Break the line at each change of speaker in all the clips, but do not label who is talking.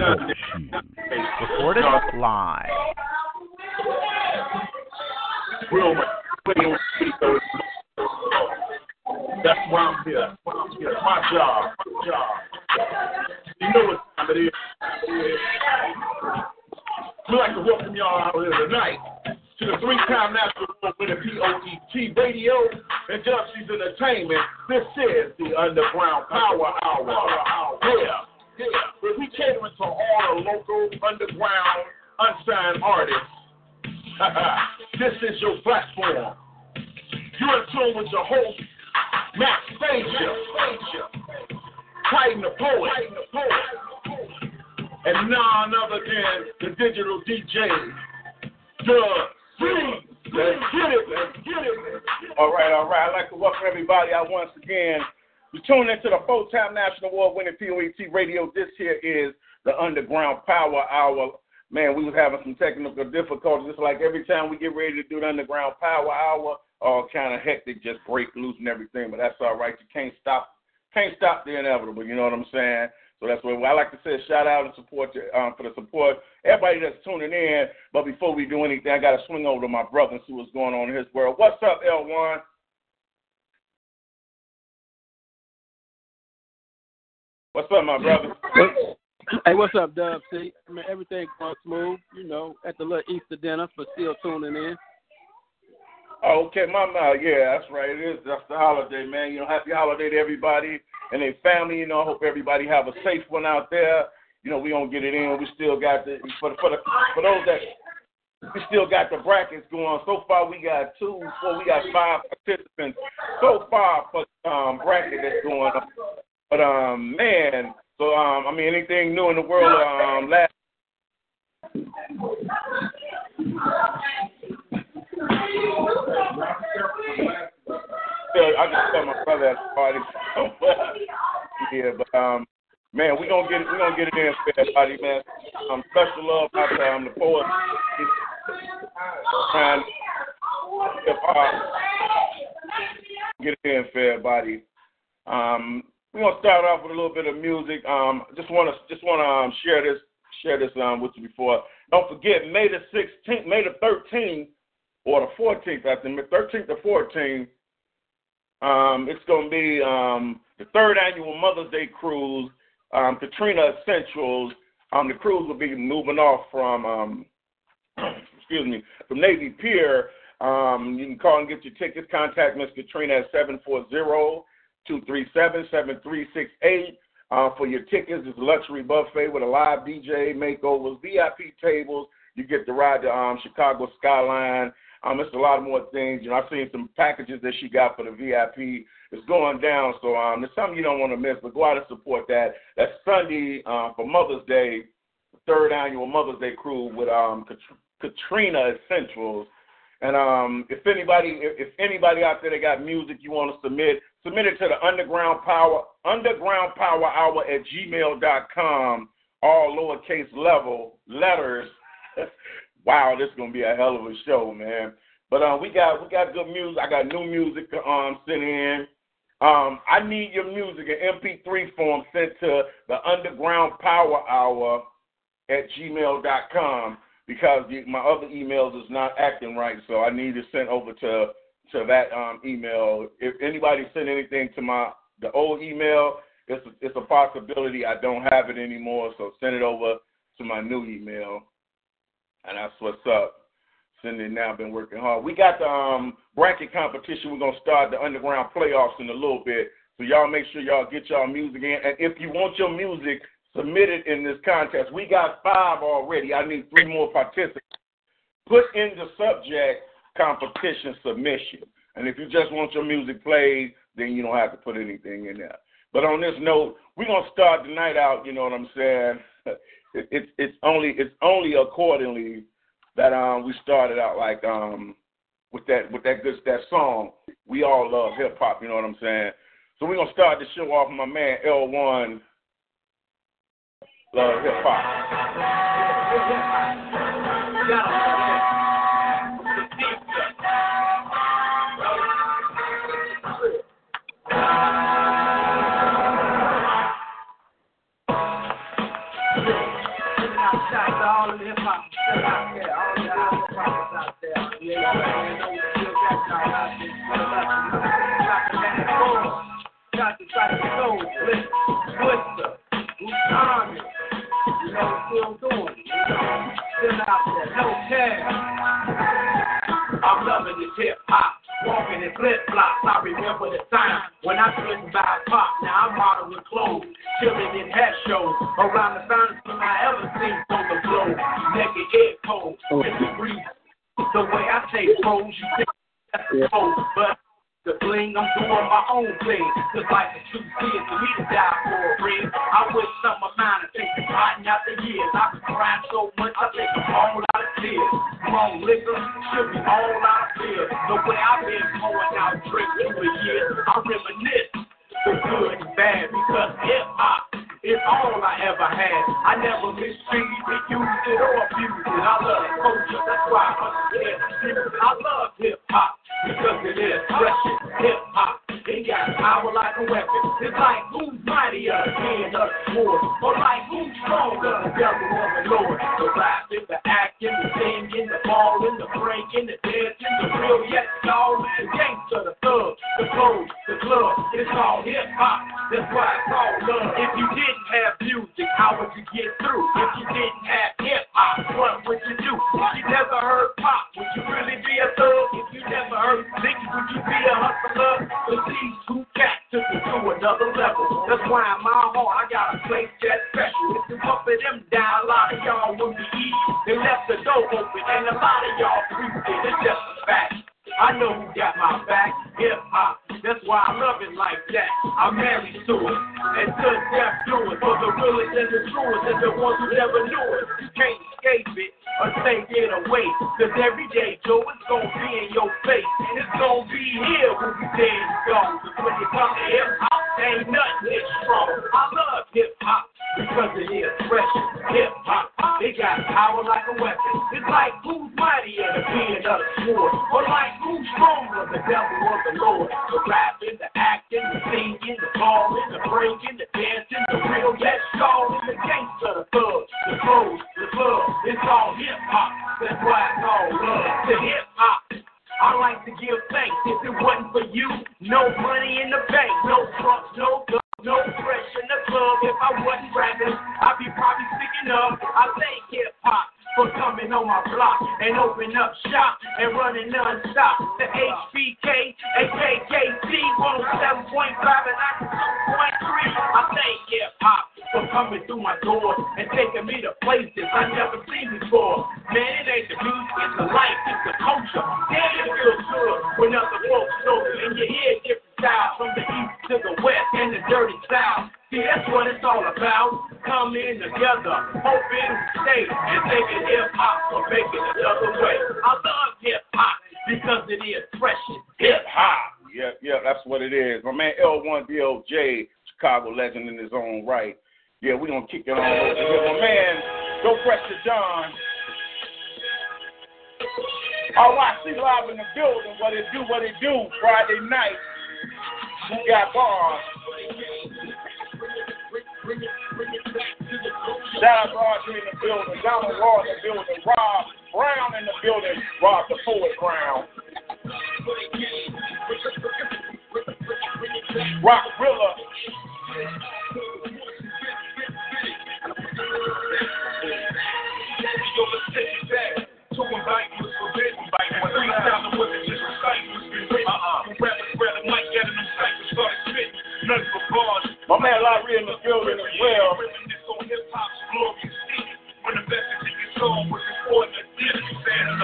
Recorded live.
That's why I'm here. That's why I'm here. My job. My job. You know what time it is. We'd like to welcome y'all out here tonight to the three-time national winner POET Radio and Dubceez Entertainment. This is the Underground Power Hour. Yeah, yeah. Where we catering to all the local underground unsigned artists. this is your platform. You're in tune with your host, Max Stasia, Titan the Poet, and none other than the digital DJ, Doug C. Let's get it, let's get it.
All right, all right. I'd like to welcome everybody out once again. You're tuning into the full-time national award-winning POET radio. This here is the Underground Power Hour. Man, we was having some technical difficulties. It's like every time we get ready to do the Underground Power Hour, all kind of hectic, just break loose and everything. But that's all right. You can't stop, can't stop the inevitable. You know what I'm saying? So that's what I like to say. Shout out and support you, um, for the support. Everybody that's tuning in. But before we do anything, I got to swing over to my brother and see what's going on in his world. What's up, L1? What's up, my brother?
Hey, what's up, Dub? See, I mean, everything going smooth. You know, at the little Easter dinner for still tuning in.
Oh, okay, my mouth. Yeah, that's right. It is. That's the holiday, man. You know, happy holiday to everybody and their family. You know, I hope everybody have a safe one out there. You know, we don't get it in. We still got the for the, for the for those that we still got the brackets going. So far, we got two, four, we got five participants so far for um bracket that's going on. But um, man, so um, I mean, anything new in the world? Um, last. I just saw my brother at the party. yeah, but um, man, we gonna get it. We gonna get it in for everybody, man. Um, special love out to um, the poet. Trying to uh, get it in for everybody. Um, we're gonna start off with a little bit of music. Um, just wanna just wanna um, share this share this um with you before. Don't forget May the 16th, May the 13th, or the 14th. I think 13th or 14th. Um, it's gonna be um the third annual Mother's Day cruise. Um, Katrina Essentials. Um, the cruise will be moving off from um, excuse me from Navy Pier. Um, you can call and get your tickets. Contact Miss Katrina at seven four zero. 237-7368. Uh, for your tickets, it's a luxury buffet with a live DJ, makeovers, VIP tables. You get to ride the um, Chicago skyline. Um, it's a lot more things. You know, I've seen some packages that she got for the VIP. It's going down, so um, it's something you don't want to miss. But go out and support that. That's Sunday uh, for Mother's Day, third annual Mother's Day crew with um, Katrina Essentials. And um, if anybody, if, if anybody out there that got music you want to submit, submit it to the Underground Power Underground Power Hour at gmail.com, all lowercase level letters. wow, this is gonna be a hell of a show, man. But um, we got we got good music. I got new music um sent in. Um, I need your music in MP3 form sent to the Underground Power Hour at gmail.com because my other emails is not acting right, so I need it sent over to to that um, email. If anybody sent anything to my the old email, it's a, it's a possibility I don't have it anymore. So send it over to my new email, and that's what's up. Sending it now. Been working hard. We got the um, bracket competition. We're gonna start the underground playoffs in a little bit. So y'all make sure y'all get y'all music in. And if you want your music submitted in this contest, we got five already. I need three more participants. Put in the subject competition submission. And if you just want your music played, then you don't have to put anything in there. But on this note, we're gonna start the night out. You know what I'm saying? It, it's it's only it's only accordingly that um we started out like um with that with that good that song. We all love hip hop. You know what I'm saying? So we're gonna start the show off my man L1. Love hip hop.
I'm loving this hip hop. Walking in flip flops, I remember the time when I couldn't buy pop. Now I'm modeling clothes, chilling in hat shows around the finest thing I ever seen on the globe. Naked head cold in the breeze. The way I say pros, you think that's the pose, but the bling, I'm doing my own thing. Cause like the truth is for me to die for a ring. I wish some of mine had taken rotten out the years. I been crying so much, I think I'm all out of tears. Wrong liquor, should be all out of fear. The way I've been pouring out drinks through the years, I reminisce the good and bad because hip hop is all I ever had. I never mistreated it, used it, or abused it. I love culture, that's why I understand. I love hip hop because it is precious hip hop. It got power like a weapon. It's like who's mightier, being a sword, or like who's stronger, devil or the Lord. The rapping, the acting, the singing, the balling, the breaking, the dancing, the real yes, y'all, the gangster, the thug, the clothes, the club. It's all hip hop. That's why it's all love. If you didn't have music, how would you get through? If you didn't have hip hop, what would you do? If you never heard pop, would you really be a thug? If you never heard Nicky, would you be a hustler? But these two cats took it to another level. That's why in my heart I got a place that's special. If you bump of them down, a lot of y'all would be easy. They left the door open, and a lot of y'all creeped it. It's just a fact. I know who got my back, hip hop. That's why I love it like that. I'm married to it, and to death do it. For the realest and the truest, and the ones who never knew it. You can't escape it or take it away. Cause every day, Joe, it's gonna be in your face. And it's gonna be here when we dead and gone. When you come to hip hop, ain't nothing is strong. I love hip hop because it is precious. Hip hop, they got power like a weapon. It's like who's mightier, the being of the sword, or like who's stronger, the devil or the Lord. The rapping, the acting, the singing, the balling, the breaking, the dancing, the real yes, and the gangster, the thug, the clothes, the club. It's all hip hop. That's why it's all love to hip hop. I like to give thanks. If it wasn't for you, no money in the bank, no trucks, no guns. No fresh in the club. If I wasn't rapping, I'd be probably sticking up. I thank hip hop for coming on my block and open up shop and running non-stop. The HBK, AKKC, 107.5 and 92.3. I thank hip hop for coming through my door and taking me to places I never seen before. Man, it ain't the music, it's the life, it's the culture. Damn, it feels good when other folks know and you hear different styles from the east to the west and the dirty south. See, that's what it's all about. Coming together, hoping to stay and taking hip hop or making another way. I love hip hop because it is fresh hip hop.
Yeah, yeah, that's what it is. My man L1DOJ, Chicago legend in his own right. Yeah, we're gonna kick it on over here. My man, go Pressure John. Oh, I see live in the building. What it do, what it do. Friday night. Who got bars? Shout out Roger in the building. Donald Raw in the building. Rob Brown in the building. Rob the Poet Brown. Rock Rilla.
Talking about was forbidden. nothing but bars.
My man Larry in the building as well.
on When the message in your song important to this, you said a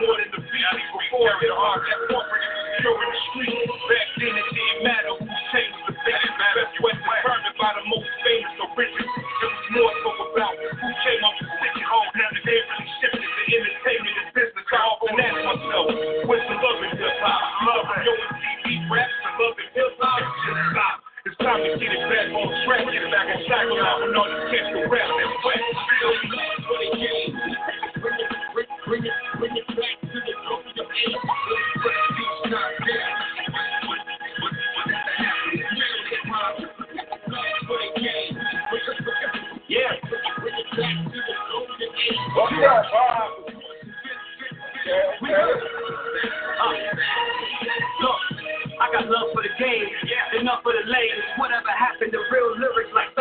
more than the beat. Before the hard that corporate secure in the street. Back then it didn't matter who changed the
thing. Best you determined by the most famous or. It was more so about who came up with sick. Now the game really shifted to entertainment and business. I
often ask myself, where's the love in hip hop? Love, yo, TV raps, the love it's time to get it back on track, get it back on track without when all this catch the rap and wet. Feel you for the game. Bring it, bring it, bring it, bring it back to the top of the game. Yeah. Oh, yeah. Uh, yeah.
Look got love for the game, yeah, enough for the ladies. Whatever happened to real lyrics like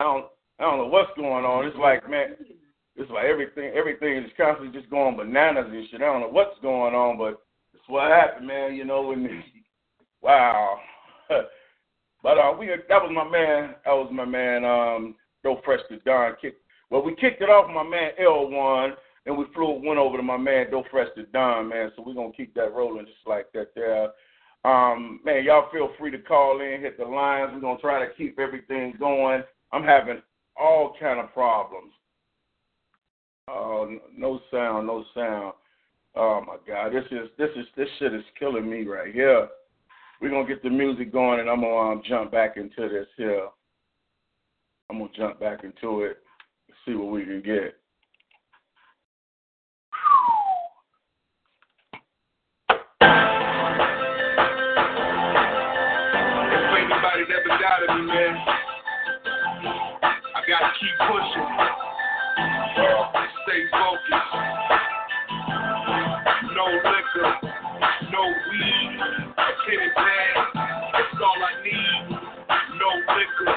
I don't, I don't know what's going on. It's like, man, it's like everything, everything is constantly just going bananas and shit. I don't know what's going on, but it's what happened, man. You know, when, wow. but uh, we, that was my man. That was my man. Um, Go Fresh to Don. Kick, well, we kicked it off my man L1, and we flew went over to my man Go Fresh to Don, man. So we're gonna keep that rolling just like that there. Um, man, y'all feel free to call in, hit the lines. We're gonna try to keep everything going. I'm having all kind of problems. Oh, no sound, no sound. Oh my God, this is this is this shit is killing me right here. We're gonna get the music going, and I'm gonna um, jump back into this here. I'm gonna jump back into it, see what we can get.
Gotta keep pushing. Stay focused. No liquor, no weed, a kitty bag, that's all I need. No liquor,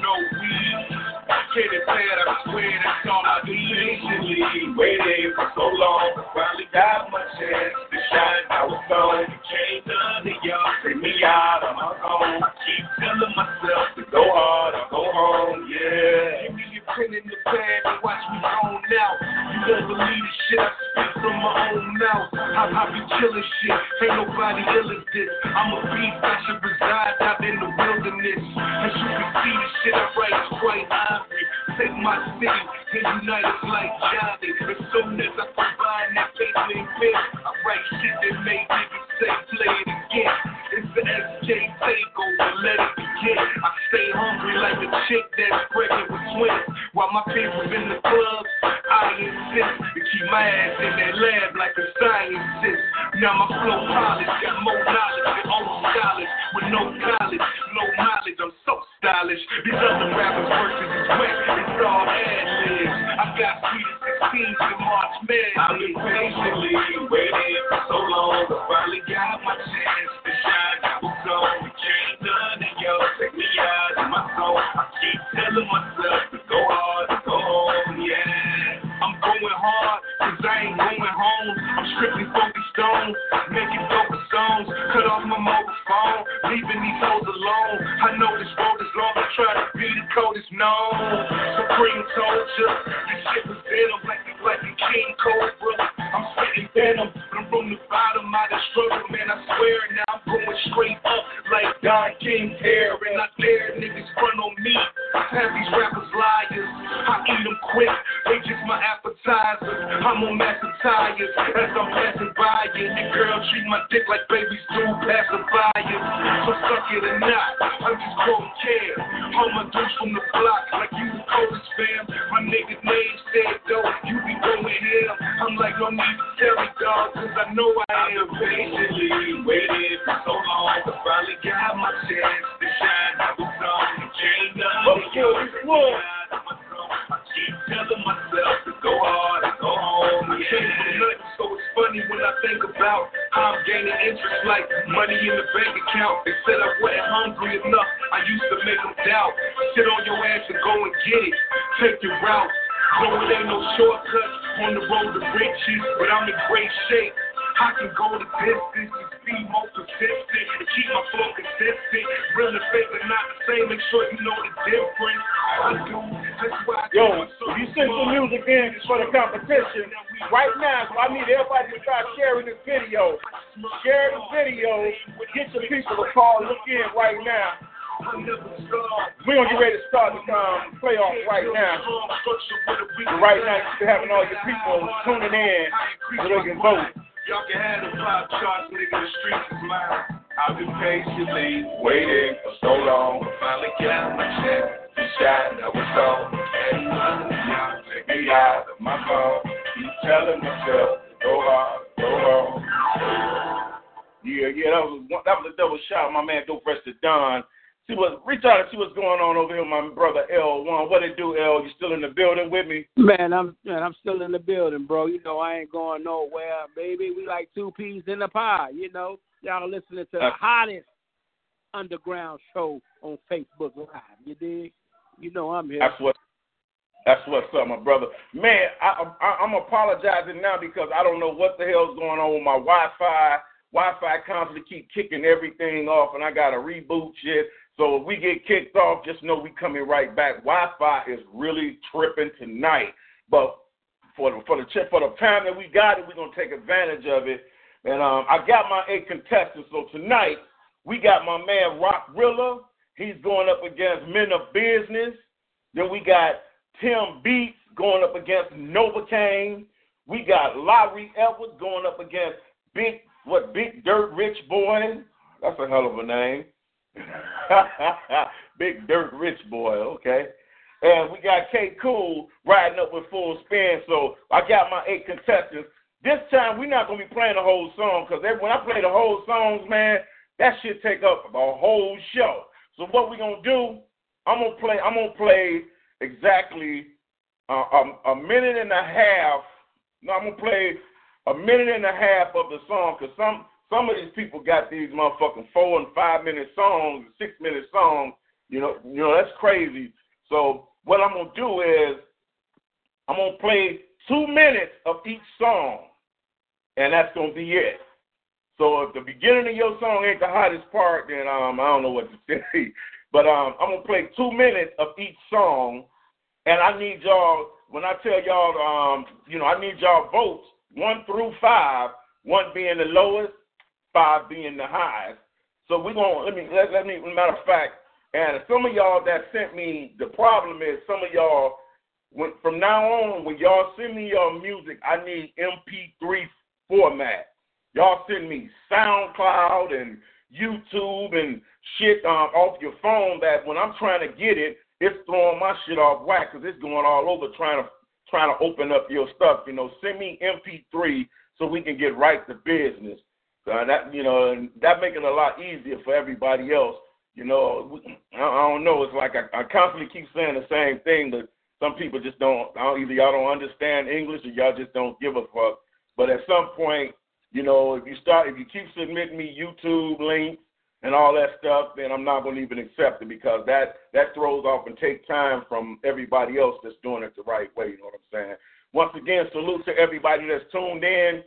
no weed, a kitty pad, I swear that's all I need. Patiently waiting for so long, finally got my chance to shine. I was gone, came of y'all, bring me out of my home. I keep telling myself the shit I spit from my own mouth. I, I be killing shit. Ain't nobody ill as this. I'm a beast. I should reside out in the wilderness. As you can see, the shit I write is quite ivory. Take my city and unite us like Johnny. As soon as I combine that paper and pen, I write shit that make niggas say play it again. SJ takeover, let it begin. I stay hungry like a chick that's pregnant with twins. While my people in the club, I insist to keep my ass in that lab like a scientist. Now my flow polished, got more knowledge than old college with no college, no knowledge. I'm so stylish. These other rappers' verses is wet, it's all ad. I got sweet 16s in March Madness. I've been patiently waiting for so long, I finally got my chance to shine. I was on the chain, none of y'all take me out of my zone. I keep telling myself to go hard, hard, cause I ain't going home. I'm strictly focused on making dope songs. Cut off my mobile phone, leaving these hoes alone. I know this road is long, I try to be the coldest known. Supreme soldier, this shit was venom like the like the King Cobra. I'm spitting venom, but I'm from the bottom of the struggle, man. I swear now I'm going straight up like Don King's hair, and I dare niggas front on me. I have these rappers liars, I eat them quick. They just my I'm on massive tires as I'm passing by you. Your girl treat my dick like babies do passing by you. So suck it or not, I just don't care. All my dudes from the block, like you the coldest fam. My nigga name said though, you be going ham. I'm like, no need to tell me, dog, cause I know I am patiently waiting for so long. I finally got my chance to shine. I was on the chain, nothing. I keep telling myself to go hard and go home. Yeah. So it's funny when I think about how I'm gaining interest, like money in the bank account. They said I wasn't hungry enough. I used to make them doubt. Sit on your ass and go and get it. Take your route. No, it ain't no shortcuts on the road to riches, but I'm in great shape. I can go the distance and be more consistent keep my flow consistent. Real and fake are not the same. Make sure you know the difference. I do. That's why I
Yo, if you send some music in for the competition, right now, so I need everybody to start sharing this video. Share the video. Get your people to call, look in right now. We're going to get ready to start the um, playoff right now. Right now, you're having all your people tuning in so they can vote.
Y'all can have the five charts, nigga. The streets is mine. I've been patiently waiting for so long. Finally got my chance to shine. I was on. And of take me out of my phone. Keep telling myself go hard, go home.
Yeah, yeah, that was one, that was a double shot. My man, Dope rest to Don. See what reach out and see what's going on over here, my brother L1. What it do, L? You still in the building with me?
Man, I'm man, I'm still in the building, bro. You know I ain't going nowhere, baby. We like two peas in the pie. You know, y'all listening to the hottest underground show on Facebook Live. You dig? You know I'm here.
That's what. That's what's up, my brother. Man, I, I, I'm apologizing now because I don't know what the hell's going on with my Wi-Fi. Wi-Fi constantly keep kicking everything off, and I got to reboot shit. So if we get kicked off, just know we coming right back. Wi-Fi is really tripping tonight, but for the for the for the time that we got it, we're gonna take advantage of it. And um, I got my eight contestants. So tonight we got my man Rock Rilla. He's going up against Men of Business. Then we got Tim Beats going up against Novocaine. We got Larry Edwards going up against Big what Big Dirt Rich Boy. That's a hell of a name. Big Dirt Rich Boy, okay. And we got K Cool riding up with full spin. So I got my eight contestants. This time we're not gonna be playing the whole song because when I play the whole songs, man, that should take up the whole show. So what we gonna do? I'm gonna play. I'm gonna play exactly uh, a, a minute and a half. No, I'm gonna play a minute and a half of the song because some some of these people got these motherfucking four and five minute songs, six minute songs. You know, you know that's crazy. So what I'm gonna do is I'm gonna play two minutes of each song, and that's gonna be it. So if the beginning of your song ain't the hottest part, then um I don't know what to say. But um I'm gonna play two minutes of each song, and I need y'all when I tell y'all um you know I need y'all votes one through five, one being the lowest, five being the highest. So we're gonna let me let, let me matter of fact, and some of y'all that sent me the problem is some of y'all when from now on when y'all send me your music, I need MP3 format. Y'all send me SoundCloud and YouTube and shit um, off your phone that when I'm trying to get it, it's throwing my shit off whack because it's going all over trying to trying to open up your stuff. You know, send me MP3 so we can get right to business. Uh, that you know, and that make it a lot easier for everybody else. You know, I, I don't know. It's like I, I constantly keep saying the same thing, but some people just don't, I don't. Either y'all don't understand English or y'all just don't give a fuck. But at some point, you know, if you start, if you keep submitting me YouTube links and all that stuff, then I'm not going to even accept it because that that throws off and take time from everybody else that's doing it the right way. You know what I'm saying? Once again, salute to everybody that's tuned in.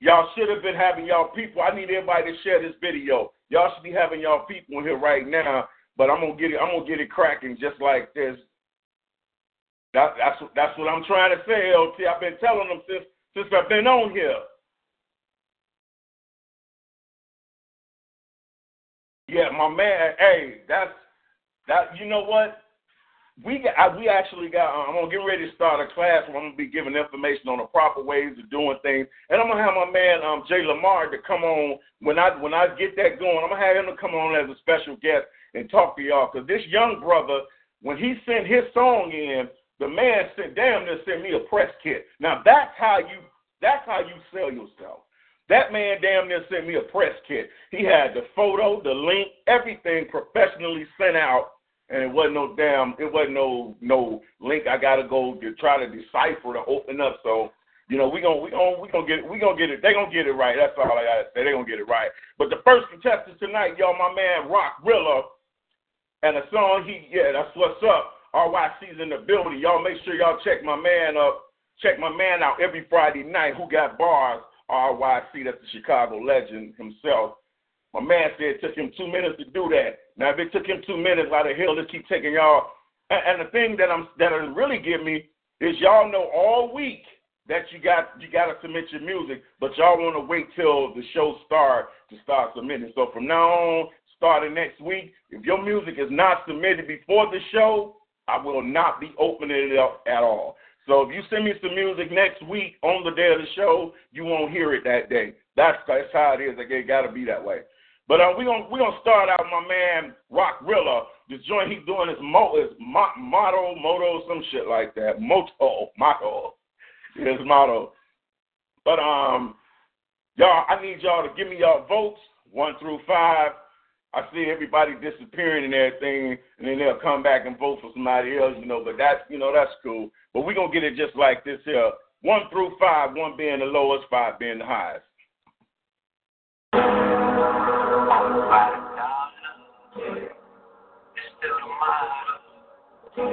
Y'all should have been having y'all people. I need everybody to share this video. Y'all should be having y'all people in here right now. But I'm gonna get it. I'm gonna get it cracking just like this. That, that's that's what I'm trying to say, LT. I've been telling them since since I've been on here. Yeah, my man. Hey, that's that. You know what? We got. We actually got. Uh, I'm gonna get ready to start a class where I'm gonna be giving information on the proper ways of doing things, and I'm gonna have my man um, Jay Lamar to come on when I when I get that going. I'm gonna have him to come on as a special guest and talk to y'all because this young brother, when he sent his song in, the man sent "Damn, near sent me a press kit." Now that's how you. That's how you sell yourself. That man damn near sent me a press kit. He had the photo, the link, everything professionally sent out, and it wasn't no damn, it wasn't no no link I gotta go to try to decipher to open up. So, you know, we gonna we gonna we gonna get it, we gonna get it. They gonna get it right. That's all I gotta say. They gonna get it right. But the first contestant tonight, y'all, my man Rock Rilla, and the song he yeah, that's what's up. RYC's in the building. Y'all make sure y'all check my man up. Check my man out every Friday night. Who got bars? RYC, that's the Chicago legend himself. My man said it took him two minutes to do that. Now, if it took him two minutes, why the hell does keep taking y'all? And, and the thing that I'm that really give me is y'all know all week that you got you got to submit your music, but y'all want to wait till the show start to start submitting. So from now on, starting next week, if your music is not submitted before the show, I will not be opening it up at all. So if you send me some music next week on the day of the show, you won't hear it that day. That's that's how it is. It got to be that way. But uh, we're going we gonna start out my man Rock Rilla. This joint he's doing is, mo- is mo- motto, moto, some shit like that. Moto, motto. His motto. But um, y'all, I need y'all to give me y'all votes, one through five. I see everybody disappearing and everything, and then they'll come back and vote for somebody else, you know. But that's, you know, that's cool. But we're to get it just like this here. One through five, one being the lowest, five being the highest. Let it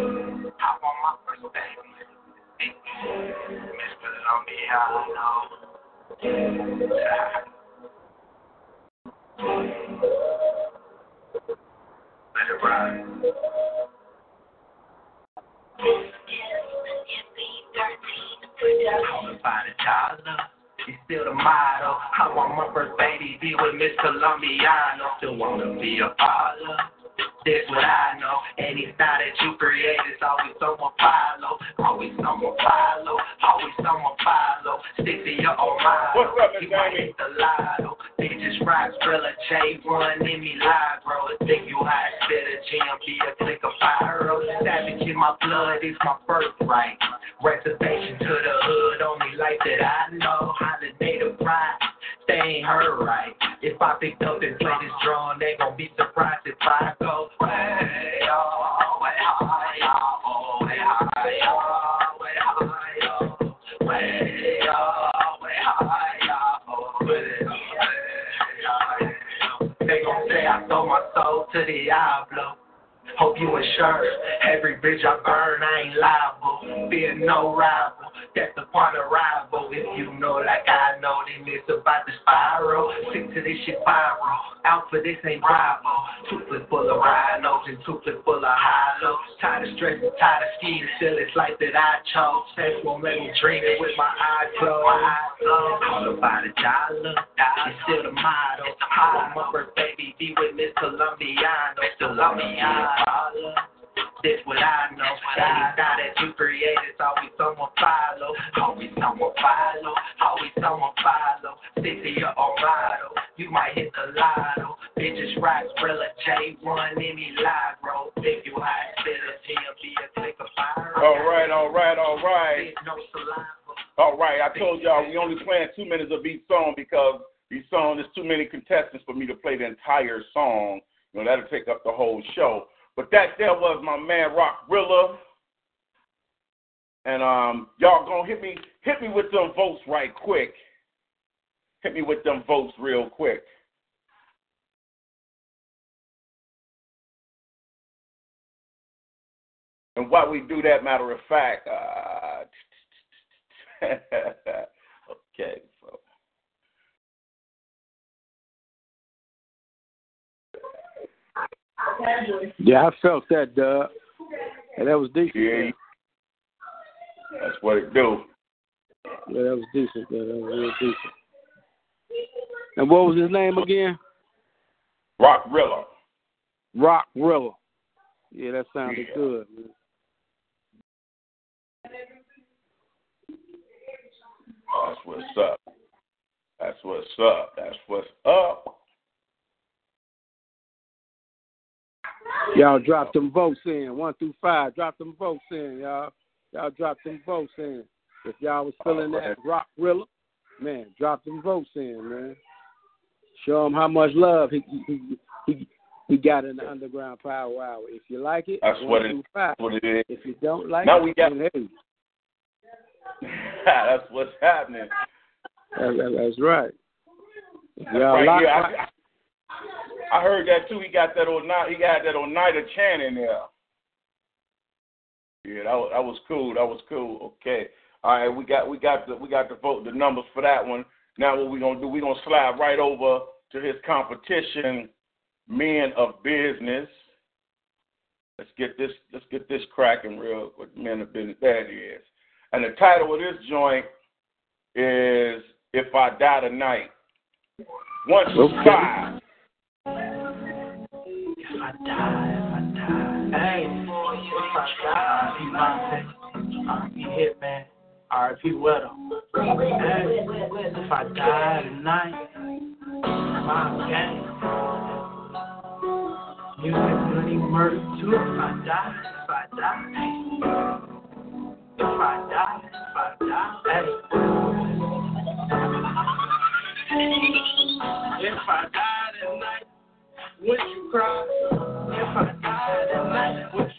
ride. I wanna find a child love. It's still the motto. I want my first baby be with Miss Colombiano. Still wanna be a father. That's what I know. Any style that you create is always someone follow. Always someone follow. Always someone follow. Stick to your own motto. What's up, Miss Amy? the lotto. They just rock, drill a J1 in me live, bro. Think you hot, instead of be a click of fire. Savage in my blood, it's my birthright. Reservation to the hood, only life that I know. Holiday to pride, they ain't her right. If I picked up and played this drum, they gon' be surprised if I go way oh, way higher, oh, way higher, way higher, way oh, way higher, oh, way higher. They gon' say I sold my soul to the Diablo. Hope you insured. Every bridge I burn, I ain't liable. Fear no rival. That's the point of rival. If you know like I know, then it's about to
spiral. Sick to this shit viral. Out for this ain't rival. Two foot full of rhinos and two foot full of hollows. Tired of stress, tired of scheming. Still, it's life that I chose. Sex won't let me dream it with my eyes closed. My. All about a dollar. It's still the motto. I'm a birth baby. Be with Miss Colombiano. Colombiano. This what I know. Any guy that you create is always someone follow. Always someone follow. Always someone follow. Sixty or Orado. You might hit the lotto. Bitches rock, Rilla J1, any live, bro. If you high, ability, be a click of fire.
All right, all right, all right.
No.
All right, I told y'all we only playing two minutes of each song because each song there's too many contestants for me to play the entire song. You know that'll take up the whole show. But that there was my man Rock Rilla. And um, y'all gonna hit me hit me with them votes right quick. Hit me with them votes real quick. And while we do that, matter of fact, uh, okay,
Yeah, I felt that, Doug. And that was decent.
yeah, that's what it do.
Yeah, that was decent. That was real decent. And what was his name again?
Rock Rilla.
Rock Rilla. Yeah, that sounded
Yeah.
good. Man.
That's what's up. That's what's up. That's what's up.
Y'all drop them votes in. One through five. Drop them votes in, y'all. Y'all drop them votes in. If y'all was feeling oh, that rock rilla, man, drop them votes in, man. Show them how much love he he he, he got in the underground power hour. If you like it,
That's
one
what it-
five.
That's what it is.
If you don't like
Now
it,
we got-
then hey,
That's what's happening.
that, that, that's right. Y'all
right.
like
Yeah, I, I heard that too. He got that old night. he got that Oneida Chan in there. Yeah, that was, that was cool. That was cool. Okay. All right, we got we got the we got the vote the numbers for that one. Now what we gonna do? We gonna slide right over to his competition, Men of Business. Let's get this let's get this cracking real quick. Men of Business. There it is. And the title of this joint is If I Die Tonight. One to
Okay.
five.
I die, if I die, hey, if I die, be. Hitman, R.I.P. Weather. Hey, if I die tonight, my game. Music, money, murder. If I die, if I die. If I die, if I die. If I die tonight. Would you cry if I died tonight? Would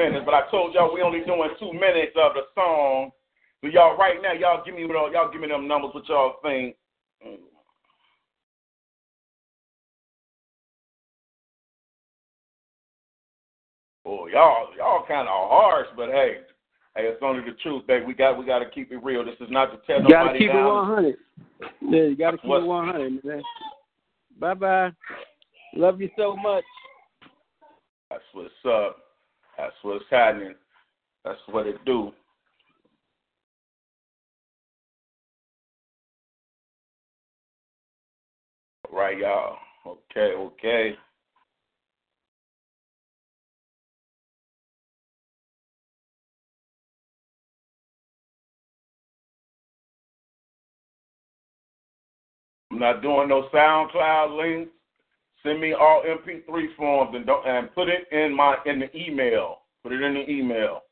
minutes, but I told y'all we only doing two minutes of the song. So y'all right now, y'all give me y'all give me them numbers. What y'all think? Boy, y'all y'all kind of harsh, but hey, hey, it's only the truth, baby. We got we got to keep it real. This is not to tell
You
nobody
gotta keep it 100. Yeah, you gotta keep it 100, man. Bye bye. Love you so much.
That's what's up. That's what's happening. That's what it do. Right, y'all. Okay, okay. I'm not doing no SoundCloud links. Send me all MP3 forms and don't and put it in my in the email. Put it in the email.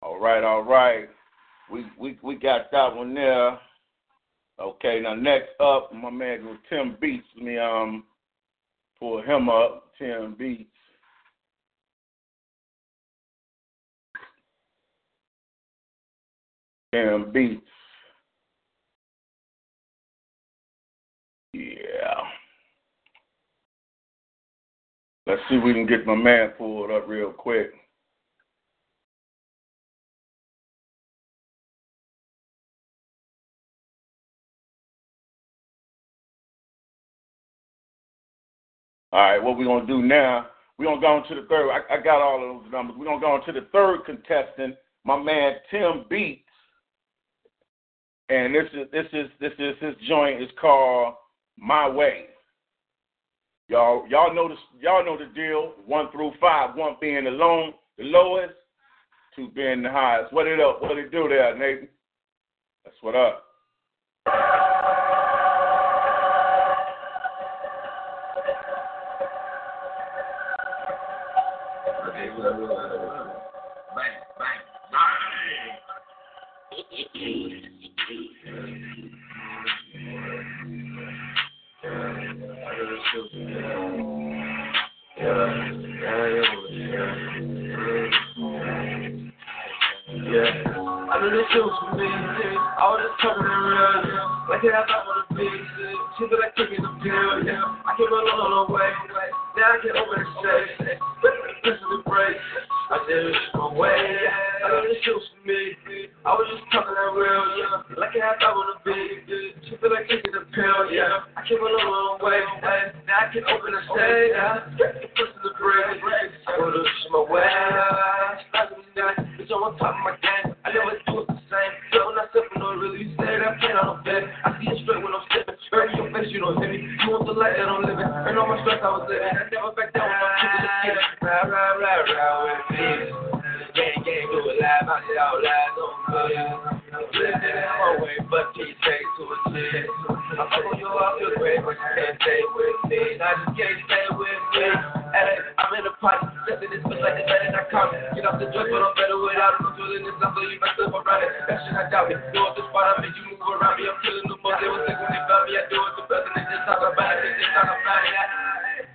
All right, all right. We we we got that one there. Okay, now next up, my man Tim Beats. Let me um pull him up. Tim Beats. Tim Beats. Yeah. Let's see if we can get my man pulled up real quick. All right, what we're gonna do now? We're gonna go on to the third. I, I got all of those numbers. We're gonna go on to the third contestant, my man Tim Beats. And this is this is this is this joint is called My Way. Y'all y'all know this y'all know the deal. One through five, one being the low, the lowest, two being the highest. What it up? What it do there, Nathan? That's what up.
Shit was for I came along on the way. Now I can open the safe. This is the break. I did my way. I know this was for me. I was just talking in real, yeah. Like I thought the big shit. She feel like taking the pill, yeah. I came along on the way. Now I can open the safe. This is the break. I go to my way. Bitch, I'm on top of my game. I never do it the same. So when I step in no really, say that pain on the bed. I see it straight when I'm. Straight in your face, you don't hit me. You want the light that I'm living. And all my stress I was living. I never back down when I'm keeping the. Ride, ride, ride, ride with me. Do it. I live. Don't feel you. I'm living in my way, but can you to a chick? I'm fucking you off your grave, but you can't stay with me. I just can't stay with me. Hey, I'm in a party, lifting this bitch like the night and I. Get off the drugs, but I'm better without it. I'm feeling this, I'm feeling my stuff around it. That shit I doubt me. You off the spot, I make you move around me. I'm killing the most. They was thinking they found me. I do it the best, and they just talk about it. They just talk about it.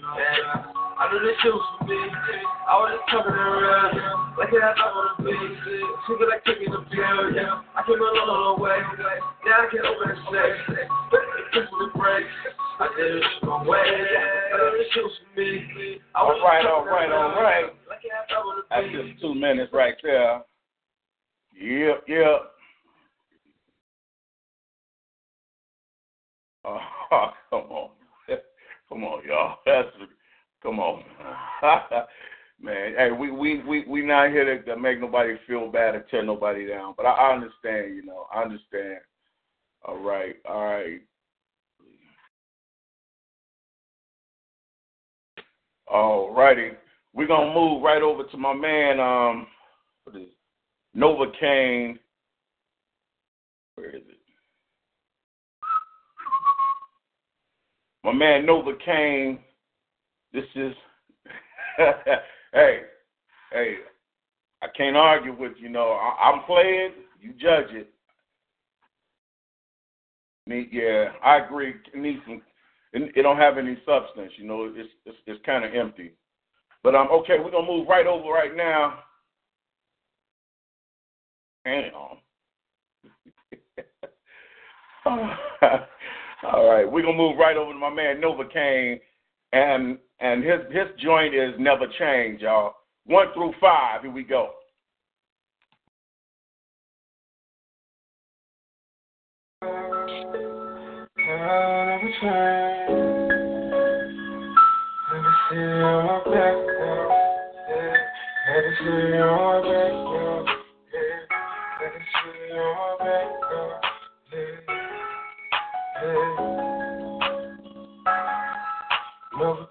to to to to. I knew this shit was for me. I was just real, yeah. Like it I thought the big shit. She feel like taking the pill, yeah. I came along on the way. Now I can open the safe. This was the break. I did it my way. I knew shit was for me. I was
All right, all right,
uh,
all.
Like it I thought on the
That's just two minutes right there. Yep, yep. Oh, come on. Come on, y'all. That's come on. Man, hey, we we we we not here to, to make nobody feel bad or tear nobody down. But I, I understand, you know. I understand. All right, all right. All righty. We're gonna move right over to my man, um what is? Nova Kane. Where is it? My man Nova Kane. This is hey, hey, I can't argue with you. Know I, I'm playing. You judge it. Need, yeah, I agree. It needs some. It, don't have any substance. You know, it's it's, it's kind of empty. But um, okay, we're gonna move right over right now. Damn. All right, we're gonna move right over to my man Novocaine, and and his his joint is never change, y'all. One through five. Here we go.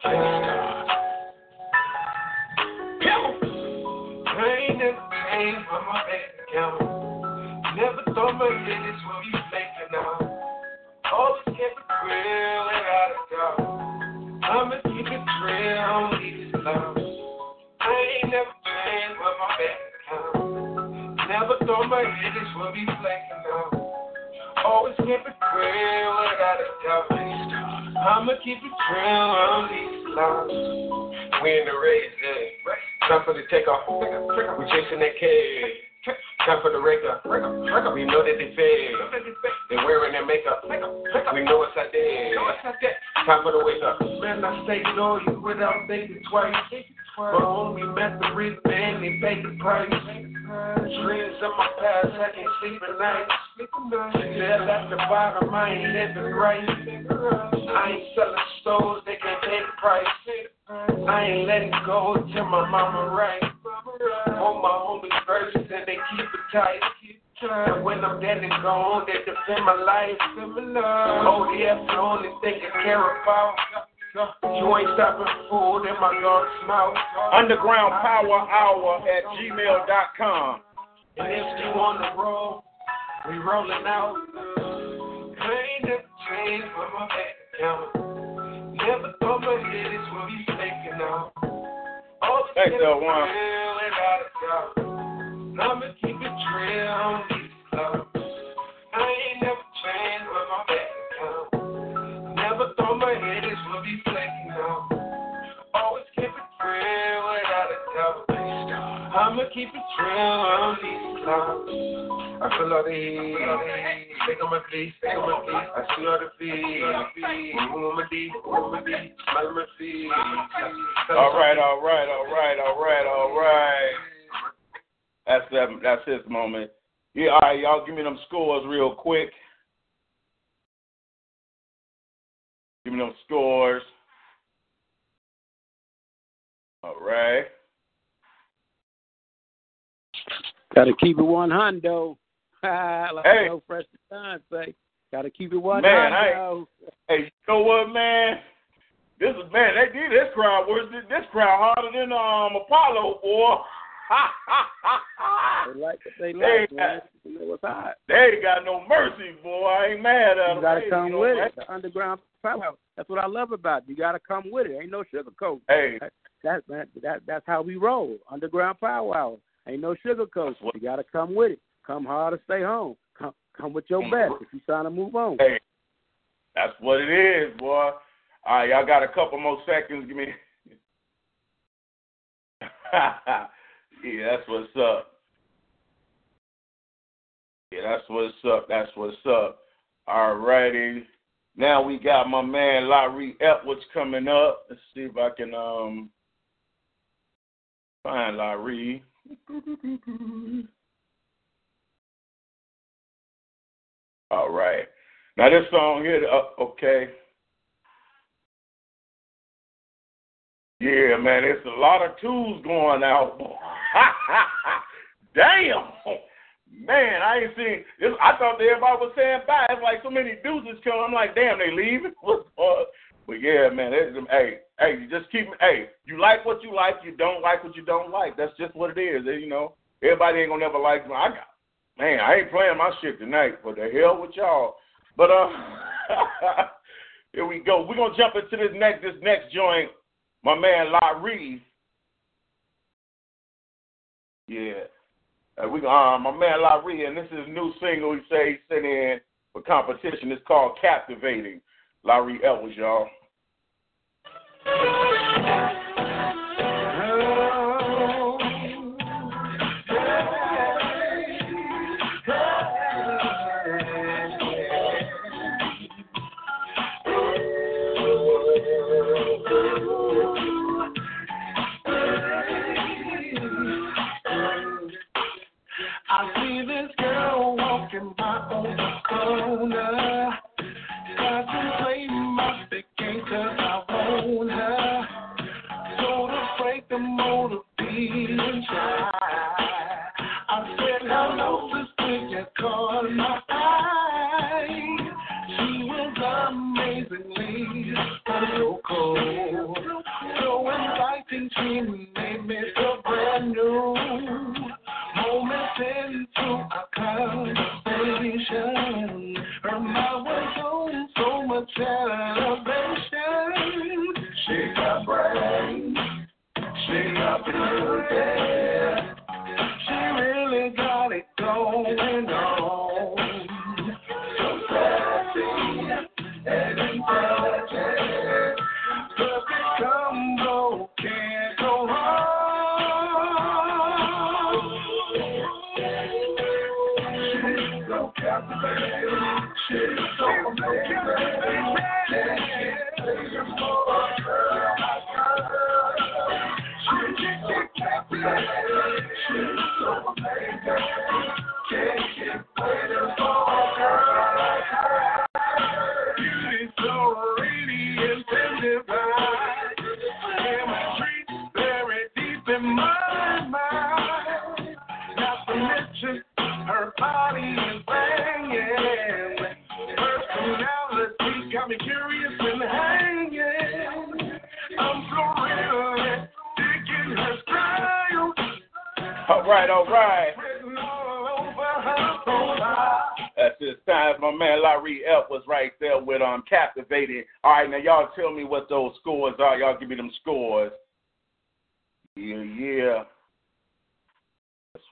I ain't never my. Never thought my digits would be out. Always real without a doubt. I'ma keep it real, I don't need this love. I ain't never my. Never thought my would be flaking out. Always real without a doubt. I'ma keep it real, need this love. We in the race, yeah. Time for the takeoff. We chasing that cage. Time for the wake up. We know that they fake. They wearing their makeup. We know it's out there. Time for the wake up. Man, I stay loyal without thinking twice. My homie met the real man, they paid the price. Dreams of my past, I can't sleep at night. Still at the bottom, I ain't living right. I ain't selling stores, they can't pay the price. I ain't letting go till my mama right. Hold my homies first and they keep it tight. And when I'm dead and gone, they defend my life. Oh, ODF the only thing I care about. You ain't stopping food in my dog's mouth.
Underground Power Hour at gmail.com.
And if you on the road, we rolling out. Ain't never changed for my bank account. Never thought my digits would be faking out. All the
Thanks,
shit
L1.
All
right, all right, all right, all right, all right. That's that. That's his moment. Yeah, all right, y'all. Give me them scores real quick. Give me them scores. All right.
Got to keep it one hundo. like
Hey.
no fresh time say. Got to keep it one
Man, I-
hundo.
Hey, you know what, man? This is man. They did this crowd worse. than- This crowd harder than um Apollo, boy.
They like what they
Hey,
like, man. You know what's hot.
they ain't got no mercy, boy. I ain't mad at them.
You gotta
Hey,
come with it. The underground power. That's what I love about it. You gotta come with it. Ain't no sugarcoat.
Hey,
That, that that that's how we roll. Underground power hour. Ain't no sugarcoat. You gotta come with it. Come hard or stay home. Come come with your best if you trying to move on.
hey, that's what it is, boy. All right, y'all got a couple more seconds. Give me. yeah, that's what's up. Yeah, that's what's up. That's what's up. All righty. Now we got my man Larry Epwoods coming up. Let's see if I can um find Larry. All right. Now this song here, uh, okay. Yeah, man, it's a lot of tools going out. Damn. Man, I ain't seen this. I thought everybody was saying bye. It's like so many dudes is coming. I'm like, damn, they leaving. but yeah, man, it's, hey, hey, you just keep. Hey, you like what you like. You don't like what you don't like. That's just what it is. You know, everybody ain't gonna never like me. I got, man, I ain't playing my shit tonight. But the hell with y'all. But uh, here we go. We're gonna jump into this next this next joint. My man Larry Yeah. Uh, we um my man Larry, and this is a new single he say he sent in for competition. It's called Captivating. Larry Elvis, y'all.
I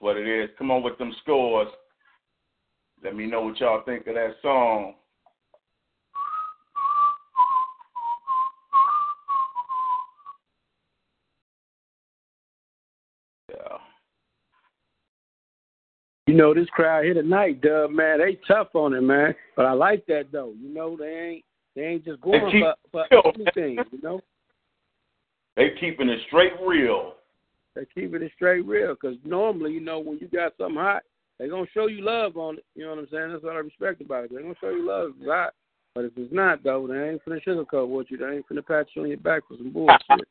what it is. Come on with them scores. Let me know what y'all think of that song. Yeah.
You know, this crowd here tonight, Dub, man, they tough on it, man. But I like that though. You know, they ain't they ain't just going for, for anything, you know.
They keeping it straight real.
They keeping it straight real. Because normally, you know, when you got something hot, they gonna show you love on it. You know what I'm saying? That's what I respect about it. They gonna show you love if it's hot. But if it's not though, they ain't finna sugarcoat with you. They ain't finna pat you on your back for some bullshit.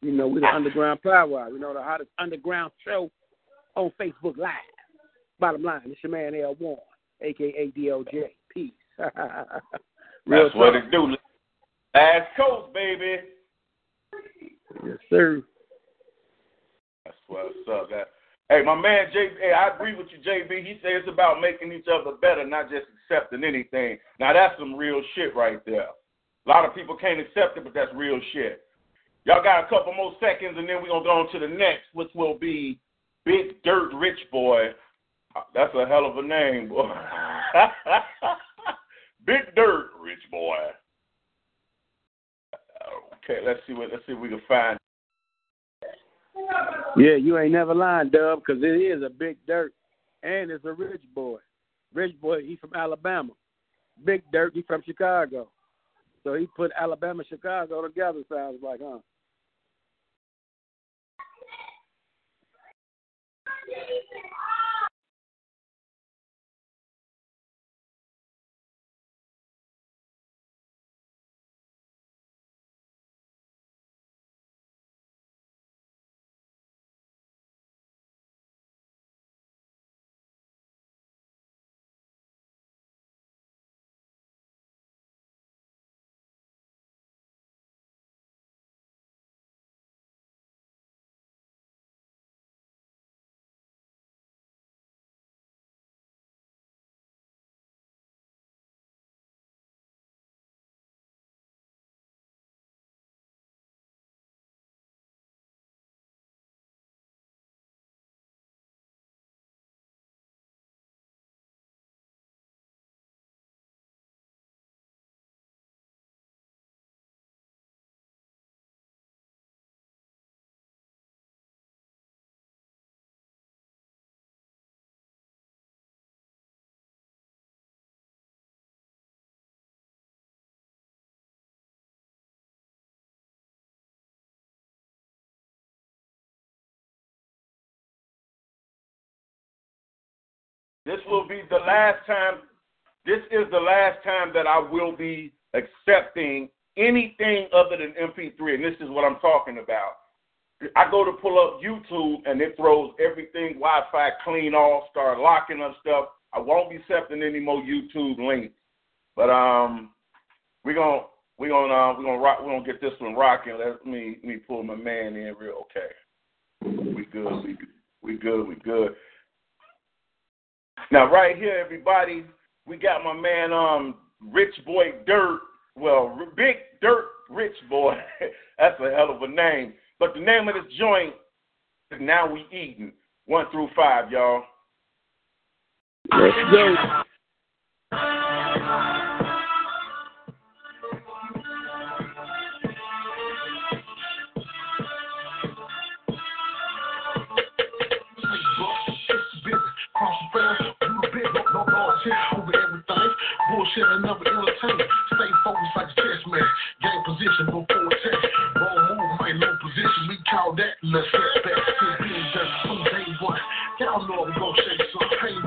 you know, we the underground power. You know, the hottest underground show on Facebook Live. Bottom line, it's your man L Warren, aka DOJ. Peace.
That's what
talk.
it do. Last coast, baby.
Yes, sir.
What's up. That, hey, my man JB, hey, I agree with you, JB. He says it's about making each other better, not just accepting anything. Now that's some real shit right there. A lot of people can't accept it, but that's real shit. Y'all got a couple more seconds, and then we're gonna go on to the next, which will be Big Dirt Rich Boy. That's a hell of a name, boy. Big Dirt Rich Boy. Okay, let's see what let's see if we can find.
Yeah, you ain't never lying, Dub, because it is a big dirt, and it's a rich boy. Rich boy, he from Alabama. Big dirt, he from Chicago. So he put Alabama, Chicago together. Sounds like, huh?
This will be the last time. This is the last time that I will be accepting anything other than MP3, and this is what I'm talking about. I go to pull up YouTube and it throws everything Wi-Fi clean off, start locking up stuff. I won't be accepting any more YouTube links. But um, we're gonna we're gonna uh, we're gonna rock we're gonna get this one rocking. Let me let me pull my man in real okay. We good, we we good, we good. Now right here, everybody, we got my man um Rich Boy Dirt. Well, Big Dirt Rich Boy. That's a hell of a name. But the name of this joint is Now We Eating. One through five, y'all.
Let's go.
Bullshit, I never entertain. Stay focused like a chess man. Gain position before attack. Wrong move, my low position. We call that let's set back. Since being just from day one. Y'all know we gon' shake some. Pain,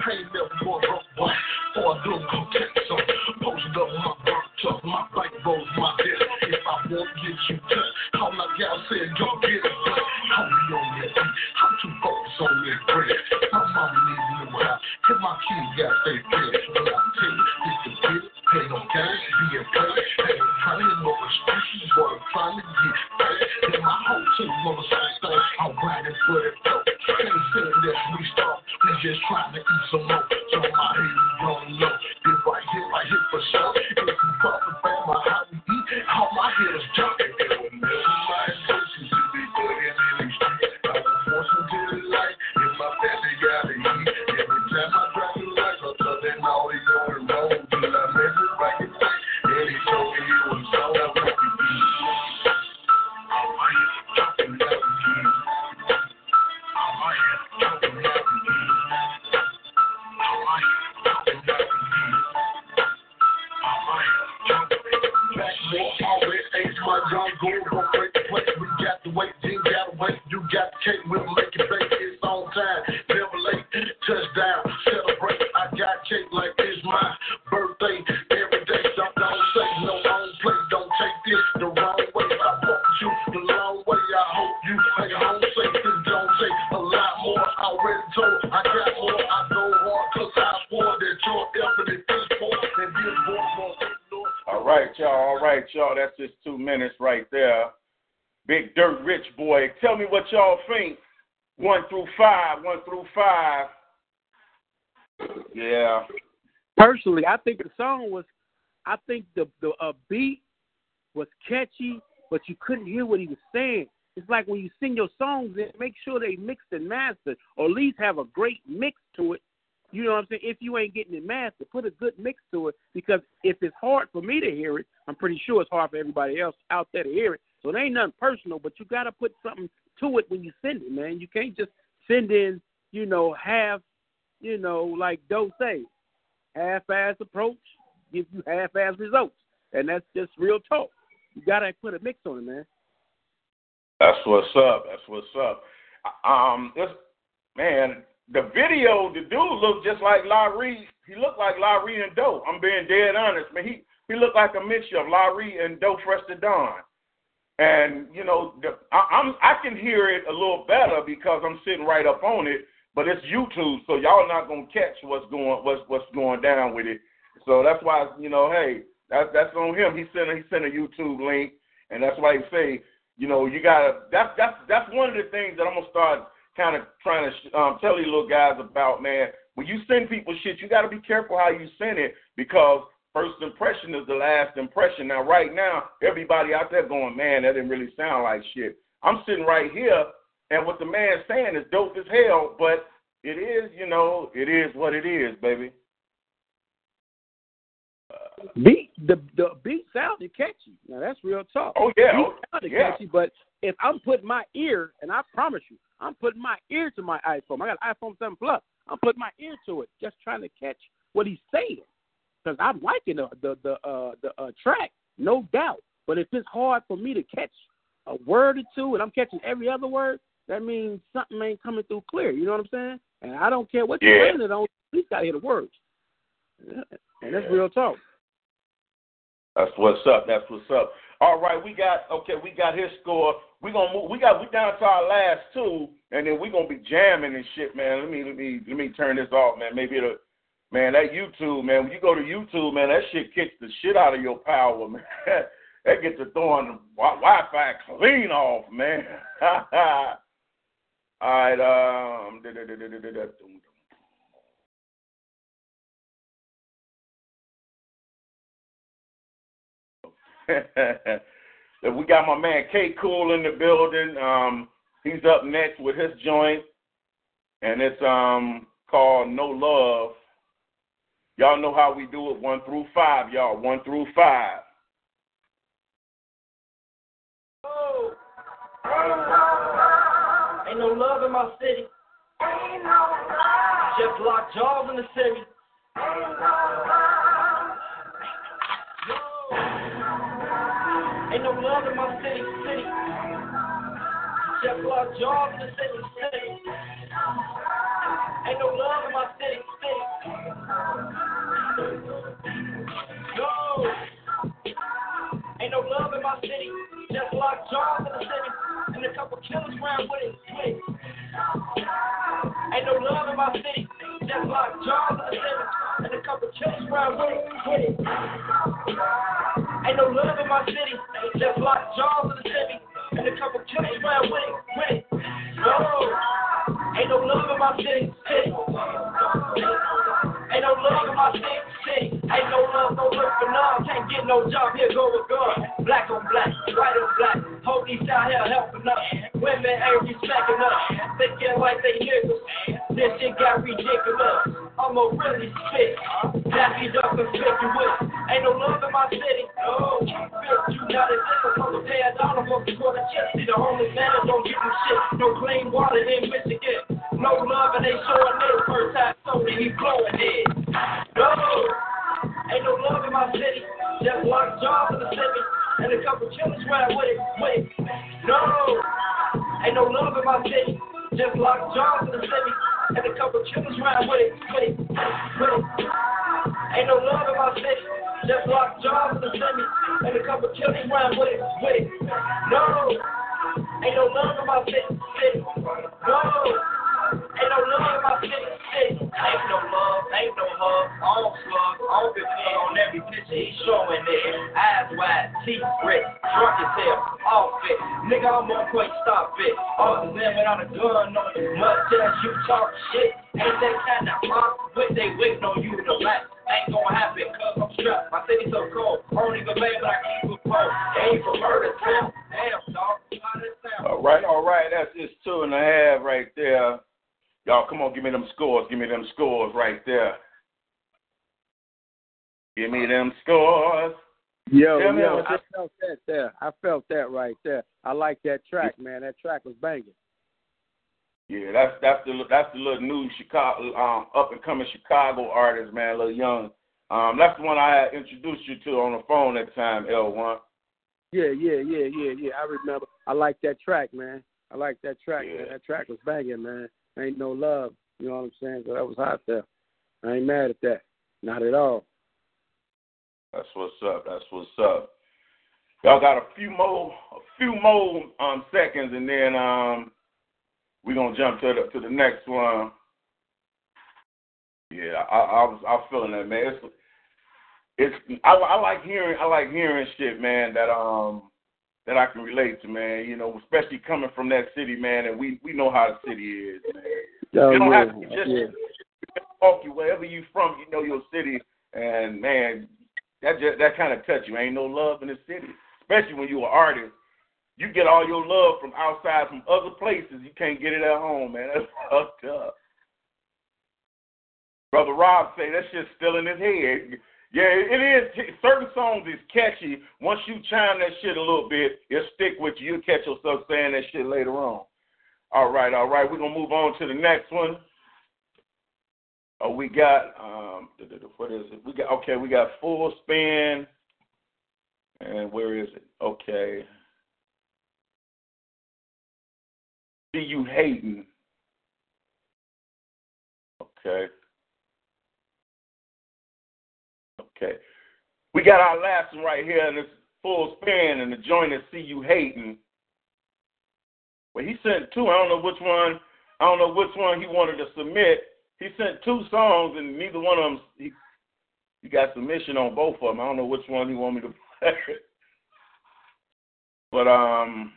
told. I got more. I go hard cause I swore that your effort is this poor this boy won't.
All right, y'all. All right, y'all. That's just two minutes right there. Big Dirt Rich Boy. Tell me what y'all think. One through five. One through five. Yeah.
Personally, I think the song was, I think the the uh, beat was catchy, but you couldn't hear what he was saying. It's like when you sing your songs, make sure they mixed and mastered, or at least have a great mix to it. You know what I'm saying? If you ain't getting it mastered, put a good mix to it. Because if it's hard for me to hear it, I'm pretty sure it's hard for everybody else out there to hear it. So it ain't nothing personal, but you got to put something to it when you send it, man. You can't just send in, you know, half, you know, like Doe say, half-ass approach gives you half-ass results, and that's just real talk. You got to put a mix on it, man.
That's what's up. That's what's up. Um, this man, the video, the dude looked just like Larry. He looked like Larry and Doe. I'm being dead honest, man. He he looked like a mixture of Larry and Doe to Dawn. And you know, the, I, I'm I can hear it a little better because I'm sitting right up on it. But it's YouTube, so y'all not gonna catch what's going what's what's going down with it. So that's why you know, hey, that's that's on him. He sent a, he sent a YouTube link, and that's why he say, you know, you gotta. That's that's that's one of the things that I'm gonna start kind of trying to um, tell you little guys about, man. When you send people shit, you got to be careful how you send it because first impression is the last impression. Now, right now, everybody out there going, man, that didn't really sound like shit. I'm sitting right here, and what the man's saying is dope as hell, but it is, you know, it is what it is, baby.
Beat the the beat sounded catchy. Now that's real talk.
Oh yeah,
beat sounded
yeah.
catchy, but if I'm putting my ear, and I promise you, I'm putting my ear to my iPhone. I got an iPhone 7 Plus. I'm putting my ear to it, just trying to catch what he's saying, because I'm liking the the the uh, the uh, track, no doubt. But if it's hard for me to catch a word or two, and I'm catching every other word, that means something ain't coming through clear. You know what I'm saying? And I don't care what
Yeah.
you're playing it on. Least got to hear the words. And that's real talk.
That's what's up. That's what's up. All right, we got okay. We got his score. We gonna move. We got we down to our last two, and then we gonna be jamming and shit, man. Let me let me let me turn this off, man. Maybe it'll. Man, that YouTube, man. When you go to YouTube, man, that shit kicks the shit out of your power, man. that gets the throwing the Wi- Wi-Fi clean off, man. All right, um, we got my man K Cool in the building. Um, he's up next with his joint, and it's um called No Love. Y'all know how we do it, one through five, y'all, one through five.
Oh. Ain't no love in my city. Just lock jaws in the city. Ain't no love in my city, city. Just lock jaws in the city, city. Ain't no love in my city, city. No. Ain't no love in my city. Just lock jaws in the city. And a couple killers round with it, with it. Ain't no love in my city. Just lock jaws in the city. And a couple killers round with it, with it. Ain't no love in my city. Just lock jaws in the city. And a couple killers round with it, with it. No. Ain't no love in my city, city. Ain't no love in my city, city. Ain't no love, no look for none. Can't get no job, here go with gun. Black on black, white on black. Police out here helping us. Women ain't respecting us. Thinking like they niggas. This shit got ridiculous. I'ma really spit. Duck and. Ain't no love in my city. No. Bitch, you not a different from the a chip. The homeless man don't give shit. No clean water in Michigan. No love and they this. First time he blowing it. No. Ain't no love in my city. Just lock jobs in the city. And a couple killers ride with it, with it. No. Ain't no love in my city. Just lock jobs in the city. And a couple killers ride with it, with it, with it. Ain't no love in my city. Just lock jobs in the city. And a couple killers ride with it, with it. No. Ain't no love in my city, city. No. Ain't no love my city, city. Ain't no love, ain't no hug. All slug, all good thing on every picture he's showing there. Eyes wide, teeth red, drunk as hell, all fit. Nigga, I'm on point, stop it. All the men without a gun on you, much as you talk shit. Ain't that kind of pop, with they waiting on you to laugh. Ain't gonna happen, cause I'm strapped. My city so cold. Only good man, but I keep it cold. Ain't for murder, town. Damn, dog.
All right, all right. That's just two and a half right there. Y'all, come on, give me them scores. Give me them scores right there. Give me them scores.
Yo,
Tell me
yo, I felt that there. I felt that right there. I like that track, man. That track was banging.
Yeah, that's that's the that's the little new Chicago um, up and coming Chicago artist, man, little young. Um, that's the one I introduced you to on the phone that time, L one.
Yeah, yeah, yeah, yeah, yeah. I remember. I like that track, man. I like that track,
Yeah.
man. That track was banging, man. Ain't no love. You know what I'm saying? So that was hot there. I ain't mad at that. Not at all.
That's what's up. That's what's up. Y'all got a few more a few more um seconds and then um we're gonna jump to the to the next one. Yeah, I, I was I was feeling that man. It's it's I, I like hearing I like hearing shit, man, that um that I can relate to, man. You know, especially coming from that city, man, and we we know how the city is, man.
Oh,
you don't
yeah,
have to just
yeah.
talk you wherever you from, you know your city, and man, that just, that kind of touch you. Ain't no love in the city, especially when you're an artist. You get all your love from outside, from other places. You can't get it at home, man. That's fucked up. Brother Rob say that shit's still in his head. Yeah, it is. Certain songs is catchy. Once you chime that shit a little bit, it'll stick with you. You'll catch yourself saying that shit later on. All right, all right. We're gonna move on to the next one. Oh, we got um, what is it? We got okay. We got full spin, and where is it? Okay. See you hating. Okay. Okay. We got our last one right here, in this full spin, and the joint is See You Hating. Well, he sent two. I don't know which one. I don't know which one he wanted to submit. He sent two songs, and neither one of them. He, he got submission on both of them. I don't know which one he want me to play. but um,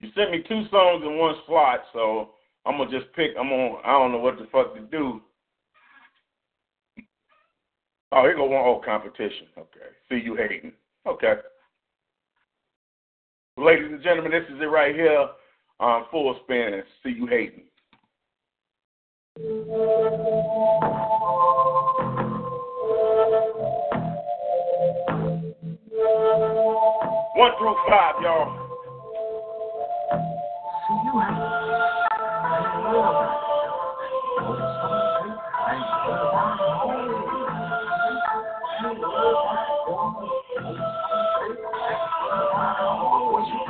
you sent me two songs in one slot, so I'm gonna just pick. I'm on. I don't know what the fuck to do. Oh, here go one. Oh, competition. Okay. See you hating. Okay. Ladies and gentlemen, this is it right here on Full Spin. See you hating. One through five, y'all.
See you Yeah,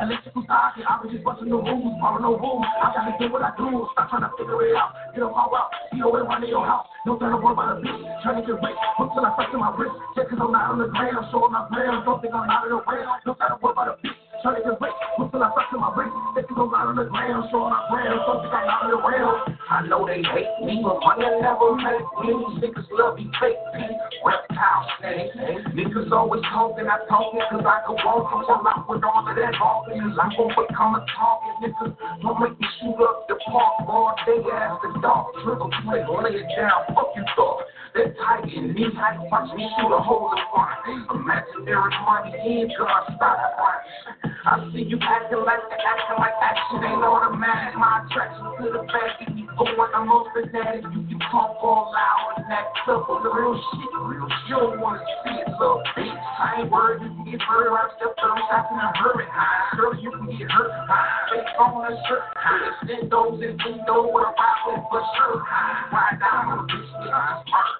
Electrical socket, I was just busting the rules, following no rules. I gotta do what I do, stop trying to figure it out. Get on my route, see your way around your house. No to worry about a bitch, trying to get rich. Hook till I in my wrist. Check cause I'm not on the ground, showing my plans. Don't think I'm out of the way. No to worry about a bitch. Trying to rich, hook till I flex in my. Check cause I'm not on the ground, showing my plans. Don't I'm out of the. I know they hate me, but money never make me. Niggas love me fake me. Reptile snake. Niggas always talking, I talking cause I can walk. I'm all out with all of that talking. I won't become a talking. Niggas don't make me shoot up the park all day as the dog. Triple play, lay it down, fuck you thought. That tight in me, I watch me shoot a hole in one. Imaginary money in God, stop one. I see you acting like the acting like action ain't automatic. My attraction to the back, if you going, I'm most fanatic. You can talk all loud and tough on the real shit. Real shit. You don't wanna see it, so bitch. I ain't worried, you can get hurt. I step thirty shots in a hurry. Girl, you can get hurt. Face on a shirt. Extendos and window with a rifle for sure. Ride down on a bitch,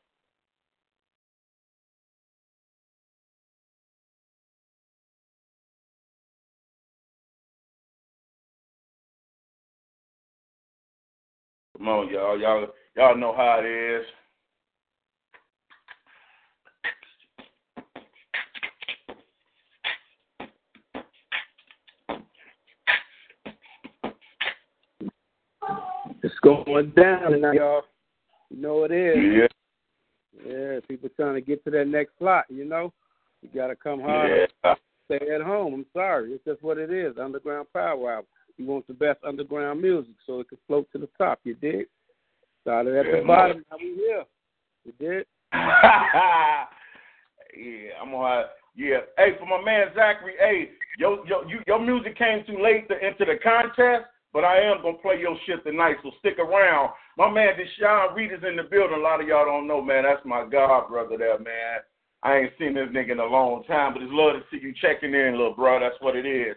Come on, y'all. Y'all, y'all know how it is.
It's going down now, y'all. You know it is.
Yeah.
Yeah, people trying to get to that next slot, you know. You gotta come hard.
Yeah.
Stay at home. I'm sorry. It's just what it is. Underground Power Hour. You want the best underground music so it can float to the top, you dig? Started at
Yeah,
the bottom, now we here. You dig?
yeah, I'm gonna. Yeah, hey, for my man Zachary, hey, your your you, your music came too late to enter the contest, but I am gonna play your shit tonight, so stick around. My man Deshaun Reed is in the building. A lot of y'all don't know, man. That's my god brother there, man. I ain't seen this nigga in a long time, but it's love to see you checking in, little bro. That's what it is.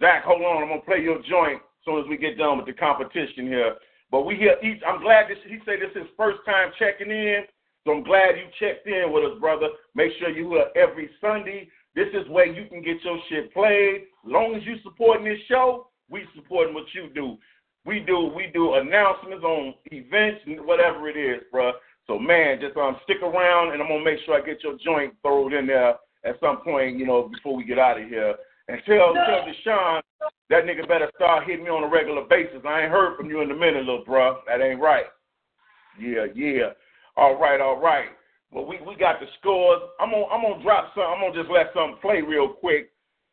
Zach, hold on. I'm gonna play your joint as soon as we get done with the competition here. But we here each. I'm glad this. He said this is his first time checking in. So I'm glad you checked in with us, brother. Make sure you are every Sunday. This is where you can get your shit played. Long as you supporting this show, we supporting what you do. We do we do announcements on events whatever it is, bro. So man, just um stick around and I'm gonna make sure I get your joint thrown in there at some point, you know, before we get out of here. And tell tell Deshaun that nigga better start hitting me on a regular basis. I ain't heard from you in a minute, little bro. That ain't right. Yeah, yeah. All right, all right. Well, we, we got the scores. I'm gonna I'm gonna drop some. I'm gonna just let something play real quick,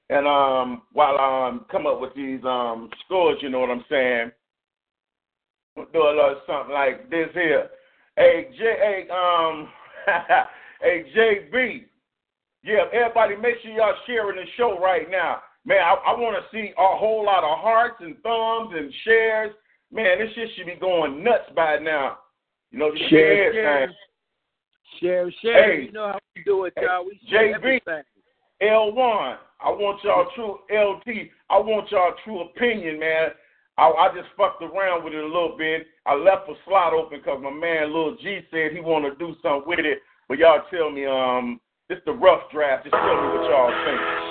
and um, while I um, come up with these um scores, you know what I'm saying? We'll do a little something like this here. Hey, J, hey, um, hey, JB. Yeah, everybody, make sure y'all sharing the show right now. Man, I, I want to see a whole lot of hearts and thumbs and shares. Man, this shit should be going nuts by now. You know,
Share,
share,
share. Share, share.
Hey.
you know how we do it, y'all. We share
JB.
everything.
L1, I want y'all true LT. I want y'all true opinion, man. I, I just fucked around with it a little bit. I left a slot open because my man Lil G said he want to do something with it. But y'all tell me, um, this the rough draft. Just tell me what y'all
think.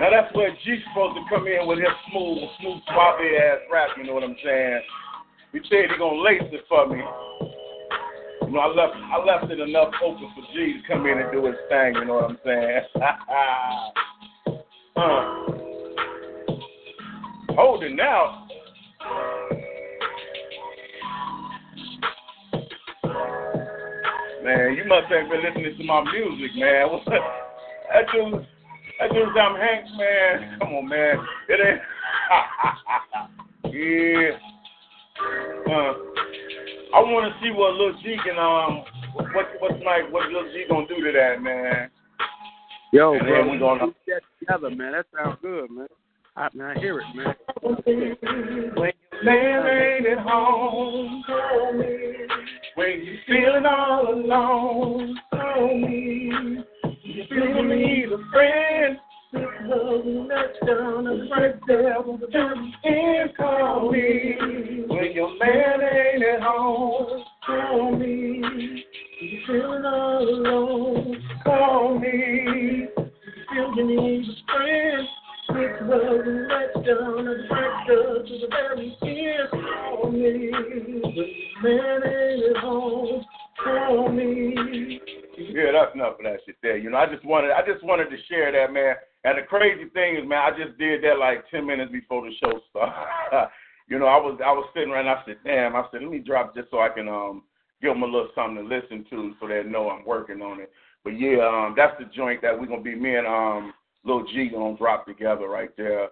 Now
that's where G's supposed to come in with his smooth, smooth, sloppy ass rap. You know what I'm saying? He said he gonna lace it for me. You know, I left, I left it enough open for G to come in and do his thing. You know what I'm saying? uh. Holding out. Man, you must have been listening to my music, man. that dude, that dude, Tom Hanks, man. Come on, man. It ain't. yeah. Uh, I want to see what Lil G can um, what what's like, what Lil G gonna do to that, man.
Yo,
And
bro,
we gonna-
put that together, man. That sounds good, man. I, man, I hear it, man.
Man ain't at home, call me. When you're feeling all alone, call me. You feel you need a friend.
And down and right there very end. Call me
When your man ain't at home,
Call me you're feeling all alone. Call me you feel you need a friend. Love and let down right up to the very end. Call me man ain't at home. Call me.
Yeah, that's enough of that shit there. You know, I just wanted I just wanted to share that, man. And the crazy thing is, man, I just did that like ten minutes before the show started. you know, I was I was sitting right and I said, damn, I said, let me drop this so I can um give them a little something to listen to so they know I'm working on it. But yeah, um that's the joint that we're gonna be me and um Lil G gonna drop together right there.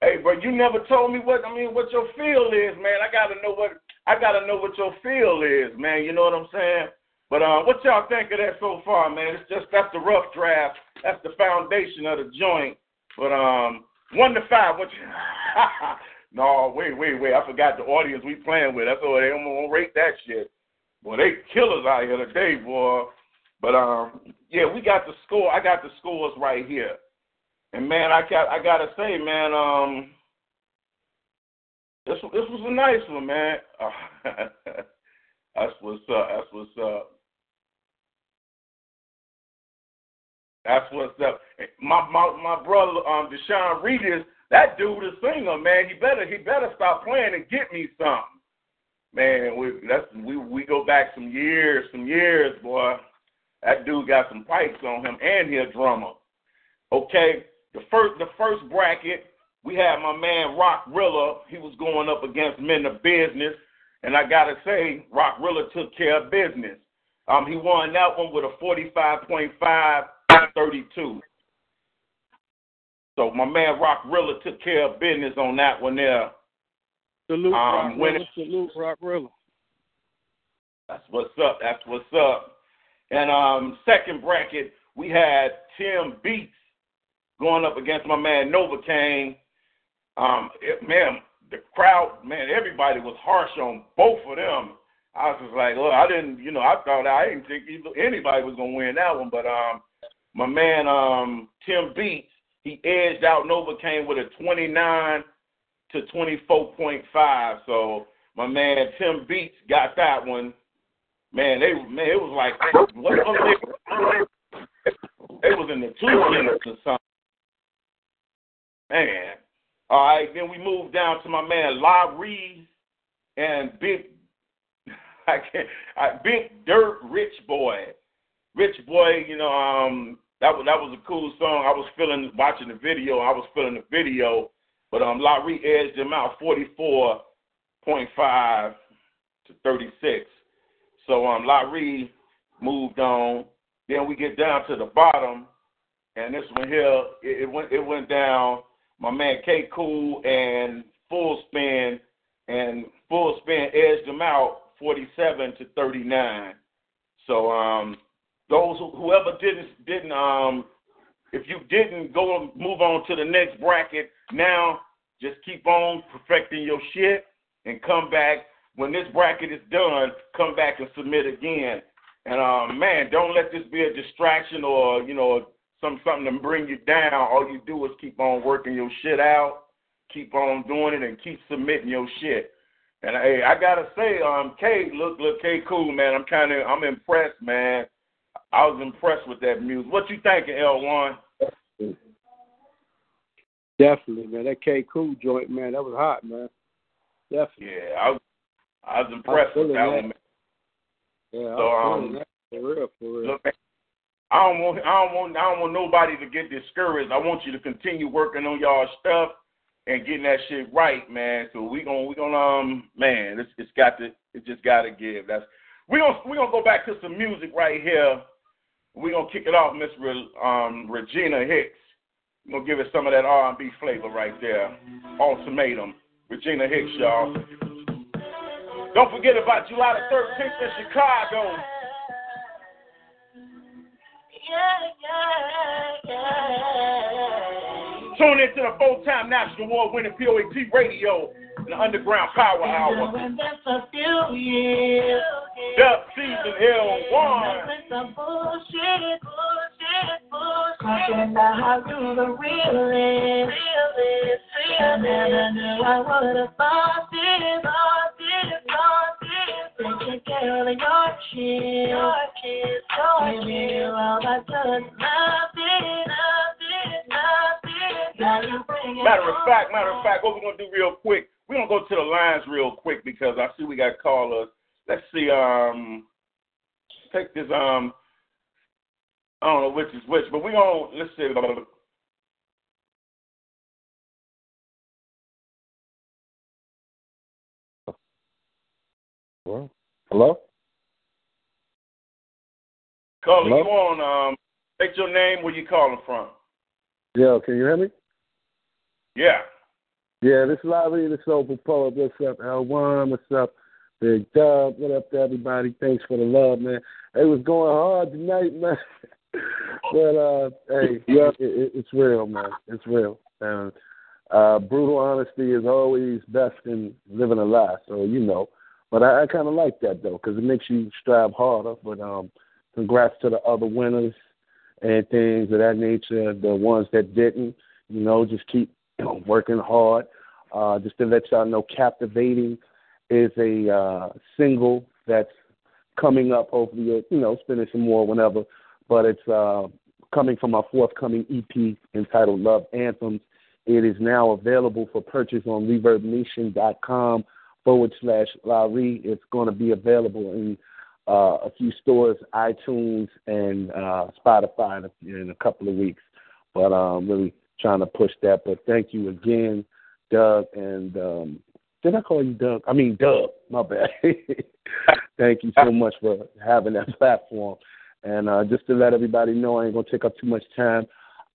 Hey, bro, you never told me what I mean what your feel is, man. I gotta know what I gotta know what your feel is, man. You know what I'm saying? But uh, what y'all think of that so far, man? It's just that's the rough draft. That's the foundation of the joint. But um, one to five, what? You, No, wait, wait, wait. I forgot the audience we playing with. That's why they don't to rate that shit. Boy, they killers out here today, boy. But um, yeah, we got the score. I got the scores right here. And man, I got I gotta say, man, um, this this was a nice one, man. that's what's up. That's what's up. That's what's up. My my my brother, um, Deshaun Reed is that dude is singer, man. He better he better stop playing and get me something. Man, we that's we we go back some years, some years, boy. That dude got some pipes on him, and he a drummer. Okay, the first the first bracket we had my man Rock Rilla. He was going up against Men of Business, and I gotta say, Rock Rilla took care of business. Um, he won that one with a 45.5 32. So my man Rock Rilla took care of business on that one there.
Salute,
Um,
Rock Rilla.
it-
Salute, Rock Rilla.
That's what's up. That's what's up. And um, second bracket, we had Tim Beats going up against my man Novocaine. Um, it, man, the crowd, man, everybody was harsh on both of them. I was just like, look, I didn't, you know, I thought I didn't think anybody was gonna win that one, but um, my man um Tim Beats, he edged out Novocaine with a 29 to 24.5. So my man Tim Beats got that one. Man, they man, it was like what was it? It was in the two minutes or something. Man. All right, then we move down to my man La Reed and Big I can't I, Big Dirt Rich Boy. Rich Boy, you know, um that was that was a cool song. I was feeling watching the video, I was feeling the video, but um La Reed edged him out forty four point five to thirty six. So um La Reed moved on. Then we get down to the bottom, and this one here, it, it went it went down. My man K Cool and Full Spin, and Full Spin edged them out, forty-seven to thirty-nine. So um, those who, whoever didn't didn't um, if you didn't go move on to the next bracket, now just keep on perfecting your shit and come back when this bracket is done. Come back and submit again. And um, man, don't let this be a distraction or you know some something to bring you down. All you do is keep on working your shit out, keep on doing it, and keep submitting your shit. And hey, I gotta say, um, K, look, look, K, cool, man. I'm kind of, I'm impressed, man. I was impressed with that music. What you thinking, L one?
Definitely, man. That K Cool joint, man, that was hot, man. Definitely.
Yeah, I was, I was impressed with that
that.
one. Man.
Yeah,
So, um,
that for real, for real.
Look, I don't want, I don't want, I don't want nobody to get discouraged. I want you to continue working on y'all stuff and getting that shit right, man. So we gonna, we gonna, um, man, it's, it's got to, it just got to give. That's we gonna, we gonna go back to some music right here. We gonna kick it off, Miss Re, um, Regina Hicks. We gonna give it some of that R&B flavor right there. Ultimatum, Regina Hicks, y'all. Don't forget about July the 13th in Chicago. Tune into the full-time national award-winning POET radio and the Underground Power Hour. Dub season L1.
Talking about how you the realest. I never knew I would have thought this, thought this, thought this. Taking your kids, your kids, your kids. you all I touch, nothing, nothing, nothing. Now you bring it
Matter of fact, matter of fact, what we're gonna do real quick, we're gonna go to the lines real quick because I see we got callers. Let's see, um take this um I don't know which is which, but we're gonna let's see
Well, hello?
caller
Hello?
you on um take your name where you calling from.
Yeah, can you hear me?
Yeah.
Yeah, this is Larry, this is Open Poet. What's up, L1? What's up, Big Dub? What up to everybody? Thanks for the love, man. It was going hard tonight, man. but, uh, hey, yeah, it, it, it's real, man. It's real. And uh, brutal honesty is always best in living a lie. So you know, but I, I kind of like that though because it makes you strive harder. But um, congrats to the other winners and things of that nature. The ones that didn't, you know, just keep you know, working hard. Uh, just to let y'all know, captivating is a uh, single that's coming up. Hopefully, you know, spending some more whenever. But it's uh, coming from our forthcoming EP entitled Love Anthems. It is now available for purchase on ReverbNation.com forward slash Larry. It's going to be available in uh, a few stores, iTunes and uh, Spotify in a couple of weeks. But I'm um, really trying to push that. But thank you again, Doug. And um, did I call you Doug? I mean, Doug. My bad. thank you so much for having that platform. And uh, just to let everybody know, I ain't gonna take up too much time.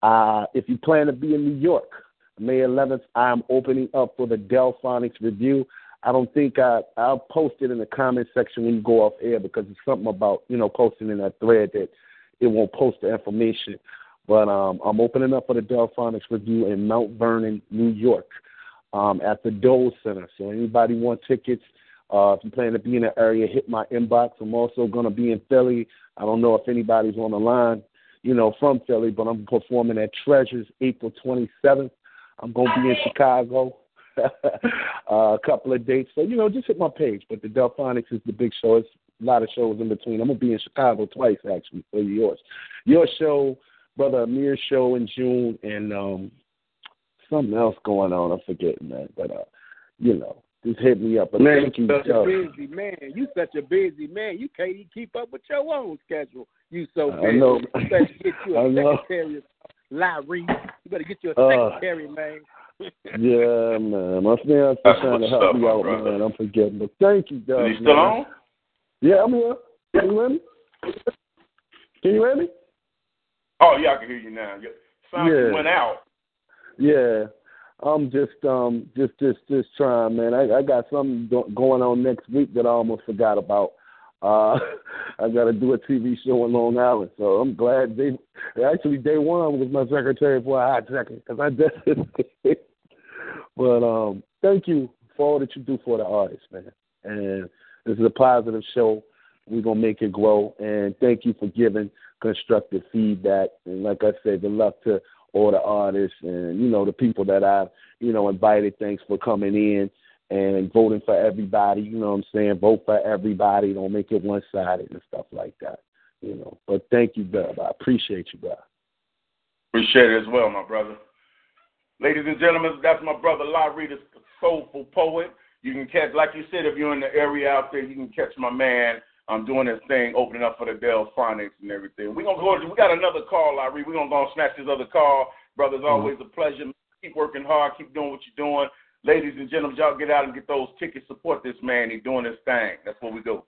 Uh, if you plan to be in New York, May 11th, I'm opening up for the Delfonics review. I don't think I I'll post it in the comment section when you go off air because it's something about you know posting in that thread that it won't post the information. But um, I'm opening up for the Delfonics review in Mount Vernon, New York, um, at the Dole Center. So anybody want tickets? Uh, if you plan to be in the area, hit my inbox. I'm also going to be in Philly. I don't know if anybody's on the line, you know, from Philly, but I'm performing at Treasures April 27th. I'm going to be in Chicago a couple of dates. So, you know, just hit my page. But the Delfonics is the big show. It's a lot of shows in between. I'm going to be in Chicago twice, actually, for yours. Your show, Brother Amir's show in June, and um, something else going on. I'm forgetting that. But, uh, you know, just hit me up. But
man,
thank you,
such a busy man. You such a busy man. You can't even keep up with your own schedule. You so busy.
I know.
You better get you a
I know.
secretary, Larry. You better get you a
Uh,
secretary, man.
yeah, man. My fiance trying to help
up,
me out,
brother.
man. I'm forgetting. But thank you, Doug.
Is he still
man.
on?
Yeah, I'm here. Can you hear me? Can you hear me?
Oh yeah, I can hear you now. Sound
Yeah.
went out.
Yeah. I'm just um just just just trying, man. I I got something go- going on next week that I almost forgot about. Uh I got to do a TV show in Long Island, so I'm glad they actually day one was my secretary for a hot second because I just. but um, thank you for all that you do for the artists, man. And this is a positive show. We're gonna make it grow, and thank you for giving constructive feedback. And like I said, good luck to all the artists and you know the people that I've you know invited. Thanks for coming in and voting for everybody. You know what I'm saying? Vote for everybody. Don't make it one sided and stuff like that. You know. But thank you, Dub. I appreciate you, bro.
Appreciate it as well, my brother. Ladies and gentlemen, that's my brother Larry, the soulful poet. You can catch, like you said, if you're in the area out there, you can catch my man. I'm doing this thing, opening up for the Delfonics and everything. We're gonna go. We got another call, Larry. We're gonna go and snatch this other call. Brother, it's mm-hmm. always a pleasure. Keep working hard. Keep doing what you're doing. Ladies and gentlemen, y'all get out and get those tickets. Support this man. He's doing his thing. That's what we do.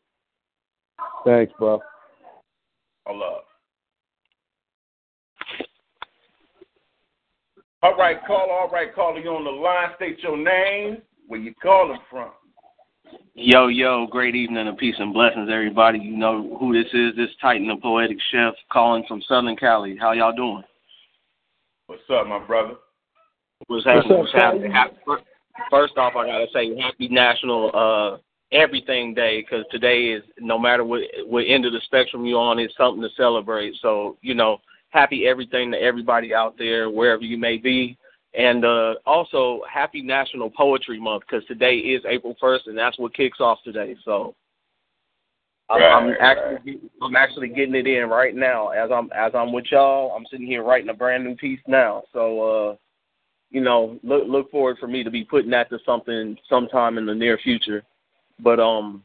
Thanks, bro.
All love. All right, caller. All right, caller. You on the line? State your name. Where you calling from?
Yo, yo, great evening and peace and blessings, everybody. You know who this is. This Titan, the poetic chef, calling from Southern Cali. How y'all doing?
What's up, my brother?
What's
What's
happening?
up,
What's happening? First off, I gotta say Happy National uh, Everything Day because today is no matter what what end of the spectrum you're on, it's something to celebrate. So you know, happy everything to everybody out there, wherever you may be. And uh, also, happy National Poetry Month because today is April 1st, and that's what kicks off today. So I'm, I'm
Right,
actually I'm actually getting it in right now as I'm as I'm with y'all. I'm sitting here writing a brand new piece now. So uh, you know, look look forward for me to be putting that to something sometime in the near future. But um,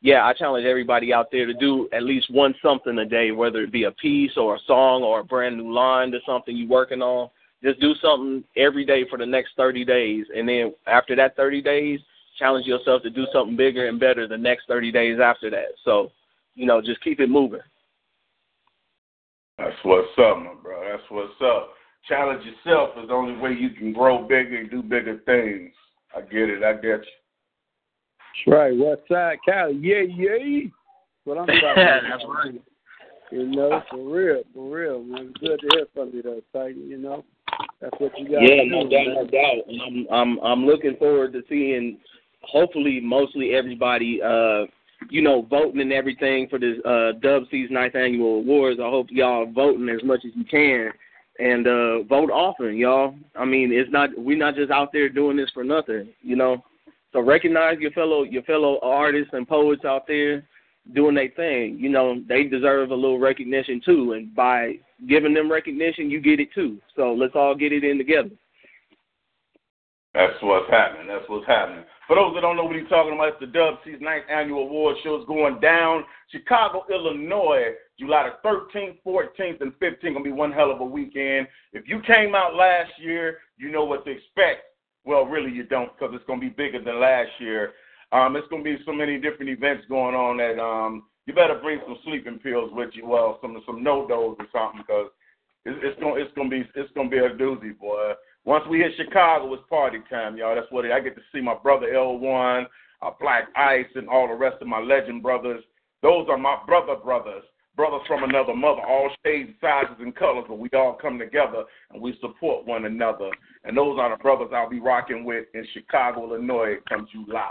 yeah, I challenge everybody out there to do at least one something a day, whether it be a piece or a song or a brand new line to something you're working on. Just do something every day for the next 30 days, and then after that 30 days, challenge yourself to do something bigger and better the next 30 days after that. So, you know, just keep it moving.
That's what's up, my bro. That's what's up. Challenge yourself is the only way you can grow bigger and do bigger things. I get it. I get you.
That's right. West Side Cali. Yeah, yeah. What I'm talking
That's
about.
right.
You know, for real, for real, man. It's good to hear from you though, Titan, you know. That's what you got.
Yeah, no doubt, no doubt. And I'm I'm I'm looking forward to seeing hopefully mostly everybody uh you know, voting and everything for this uh Dubceez ninth annual awards. I hope y'all are voting as much as you can and uh vote often, y'all. I mean, it's not we're not just out there doing this for nothing, you know. So recognize your fellow your fellow artists and poets out there doing their thing. You know, they deserve a little recognition too, and by giving them recognition, you get it too. So let's all get it in together.
That's what's happening. That's what's happening. For those that don't know what he's talking about, it's the Dubceez ninth annual award show is going down. Chicago, Illinois, July the 13th, 14th, and 15th. Gonna be one hell of a weekend. If you came out last year, you know what to expect. Well, really, you don't, because it's gonna be bigger than last year. Um, it's gonna be so many different events going on that um, you better bring some sleeping pills with you. Well, some some no dos or something, because it's, it's gonna it's gonna be it's gonna be a doozy, boy. Once we hit Chicago, it's party time, y'all. That's what it, I get to see my brother L1, uh, Black Ice, and all the rest of my legend brothers. Those are my brother brothers, brothers from another mother, all shades, sizes, and colors, but we all come together and we support one another. And those are the brothers I'll be rocking with in Chicago, Illinois, come July.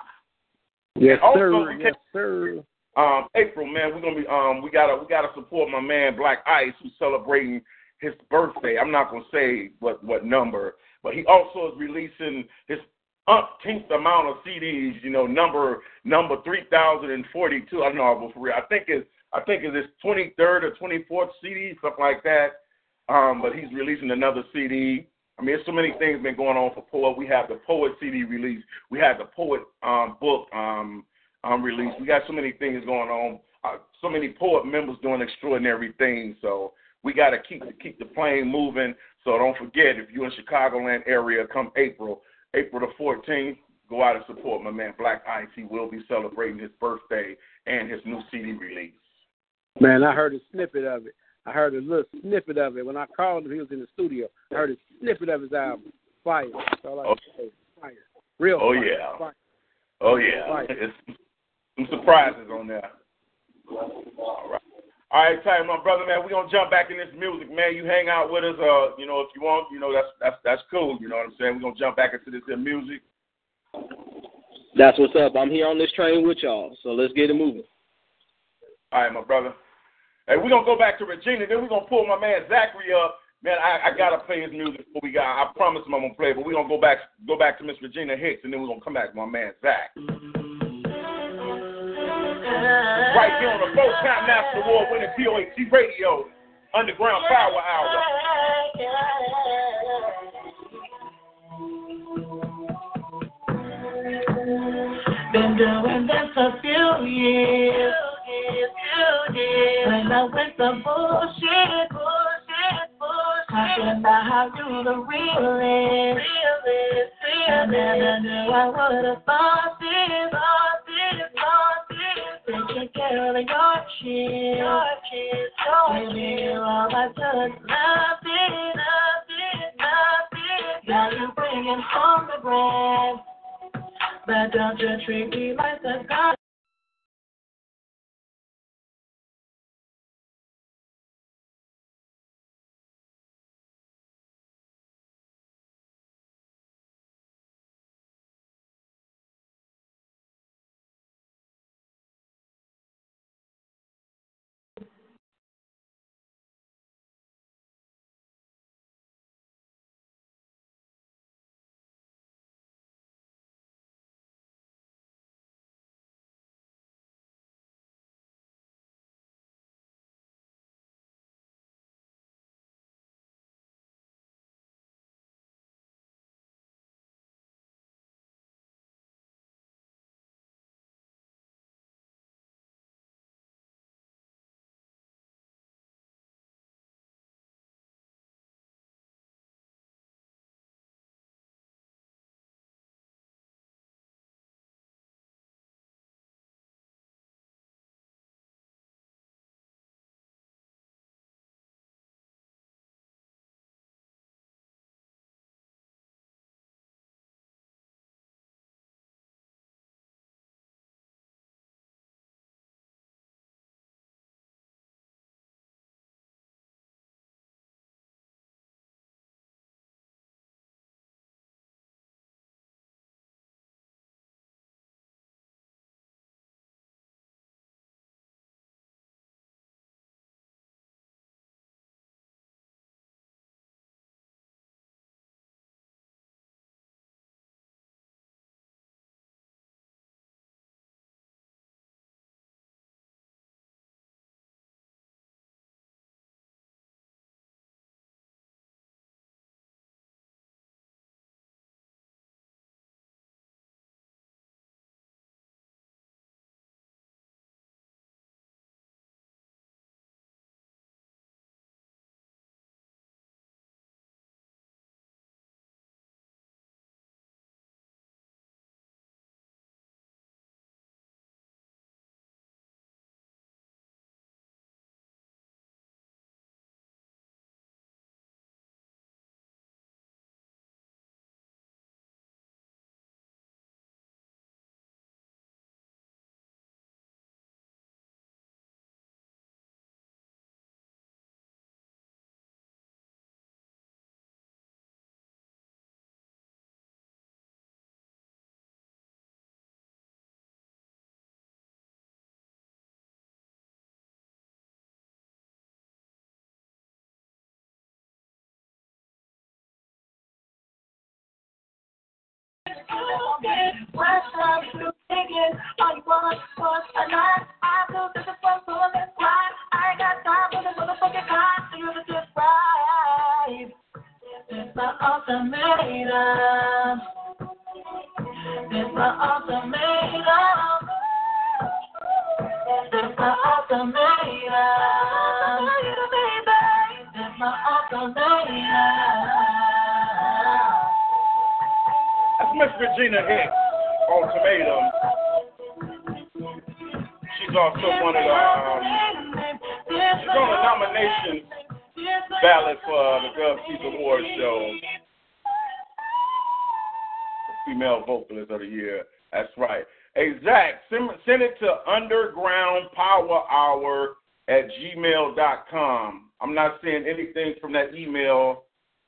Yes,
also,
sir. Yes, sir.
um, April, man, we're gonna be um, we gotta we gotta support my man Black Ice, who's celebrating his birthday. I'm not gonna say what what number, but he also is releasing his umpteenth amount of CDs. You know, number number three thousand and forty two. I don't know but for real. I think it's I think it's his twenty third or twenty fourth CD, something like that. Um, but he's releasing another CD. I mean, there's so many things been going on for Poet. We have the Poet CD release. We have the Poet um, book um, um, release. We got so many things going on. Uh, so many Poet members doing extraordinary things. So we got to keep keep the plane moving. So don't forget, if you're in Chicagoland area, come April, April the 14th, go out and support my man Black Ice. He will be celebrating his birthday and his new CD release.
Man, I heard a snippet of it. I heard a little snippet of it when I called him. He was in the studio. I heard a snippet of his album. Fire. That's all I can say. Fire. Real.
Oh,
fire.
yeah.
Fire.
Oh yeah,
Right.
it's some surprises on there. All right. All right, time, my brother, man. We're gonna jump back in this music, man. You hang out with us, uh, you know, if you want, you know, that's that's that's cool, you know what I'm saying? We're gonna jump back into this here music.
That's what's up. I'm here on this train with y'all, so let's get it moving.
All right, my brother. Hey, we're gonna go back to Regina, then we're gonna pull my man Zachary up. Man, I, I gotta play his music before we got I promise him I'm gonna play, but we're gonna go back go back to Miss Regina Hicks and then we're gonna come back to my man Zach. Right here on the four time national award winning POET radio, Underground Power Hour.
Been doing this a few years. When I went the bullshit, bullshit, bullshit. Talking about how you the realest, realest, realest. I never knew I would have thought this, thought this, thought this. Taking care of your shit, your shit, your kids. Baby, you're all I touch. Nothing, nothing, nothing. Now you're bringing home the bread. But don't you treat me like the God.
What's up, you you want was a night. I feel this is for why I got time for this motherfucking you. This my ultimatum. This my ultimatum. This my ultimatum.
That's Miss Regina Hicks, She's also one of the, um, she's on the nomination ballot for the Gov Peace Award show. Female Vocalist of the Year. That's right. Hey, Zach, send, send it to Underground Power Hour at gmail.com. I'm not seeing anything from that email.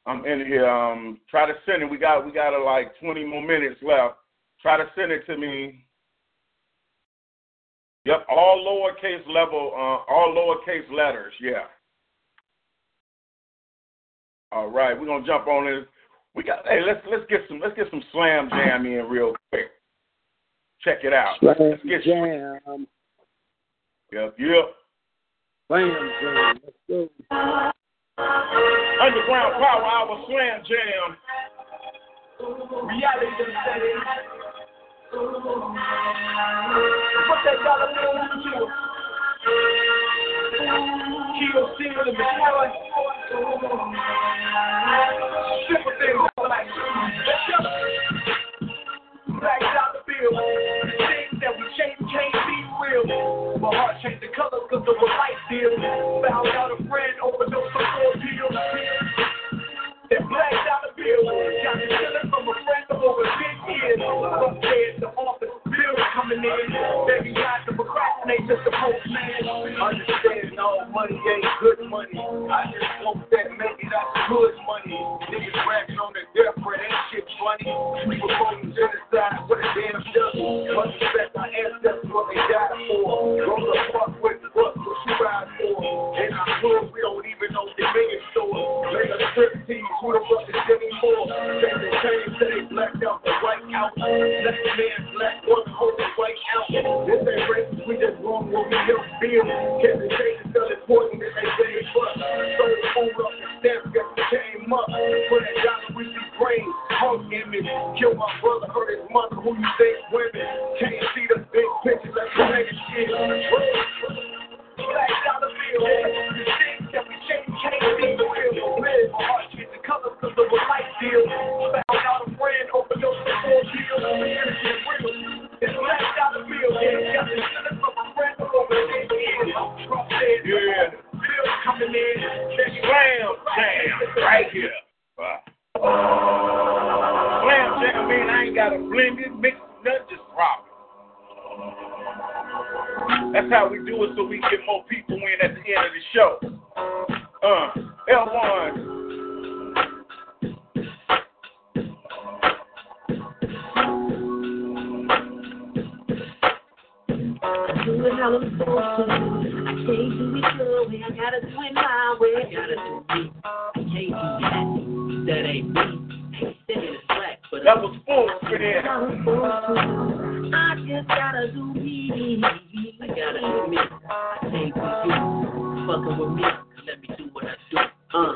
I'm in here. Um, try to send it. We got we got uh, like 20 more minutes left. Try to send it to me. Yep, all lowercase level, uh, all lowercase letters. Yeah. All right, we're gonna jump on this. We got. Hey, let's let's get some let's get some slam jam in real quick. Check it out.
Slam
let's get
jam.
Yep, yep.
Slam jam. Let's go.
Underground Power Hour Slam Jam.
Reality done set in. Put that dollar bill on the floor. Kill, steal, and destroy. Simple things like. Black dollar bill. Things that we change can't be real. My heart changed the color cause of a light deal. Found out a friend overdosed on four pills. That black dollar bill got me stealing from a friend for over 10 years. Upstairs, the office bill coming in. Begging God to procrastinate just a postman. Understand all money ain't good money. I just hope that maybe that's good money. Niggas rapping on the death for that shit funny. We were genocide for the damn devil. Must respect our ancestors what they died for. Roll the fuck with what what you ride for. And our club, we don't even know the biggest store. Later strip teams, who the fuck is? Say they changed, say they blacked out the white out. The man black one hold the white out. This ain't racist, we just wrong what we help build. Kept the change is still important that they say it's. Sold the food up and stamps got the came up. For that dollar we see brain, punk image. Kill my brother, hurt his mother, who you think women. Can't see the big picture like the nigga shit. Got a friend for over 10 years. Trump said,
Yeah.
bill coming in.
Slam Jam right here. Slam Jam mean I ain't got to blend it, mix it, just drop. That's how we do it so we get more people in at the end of the show. Uh, L1.
do it how I'm supposed to. I can't do it your way. I gotta do it my way. I gotta do me. I can't do that. That ain't me. Ain't singing is black, but
That was full for them.
I'm supposed to. I just gotta do me. I gotta do me. I can't you. Fucking with me. Let me do what I do. Uh,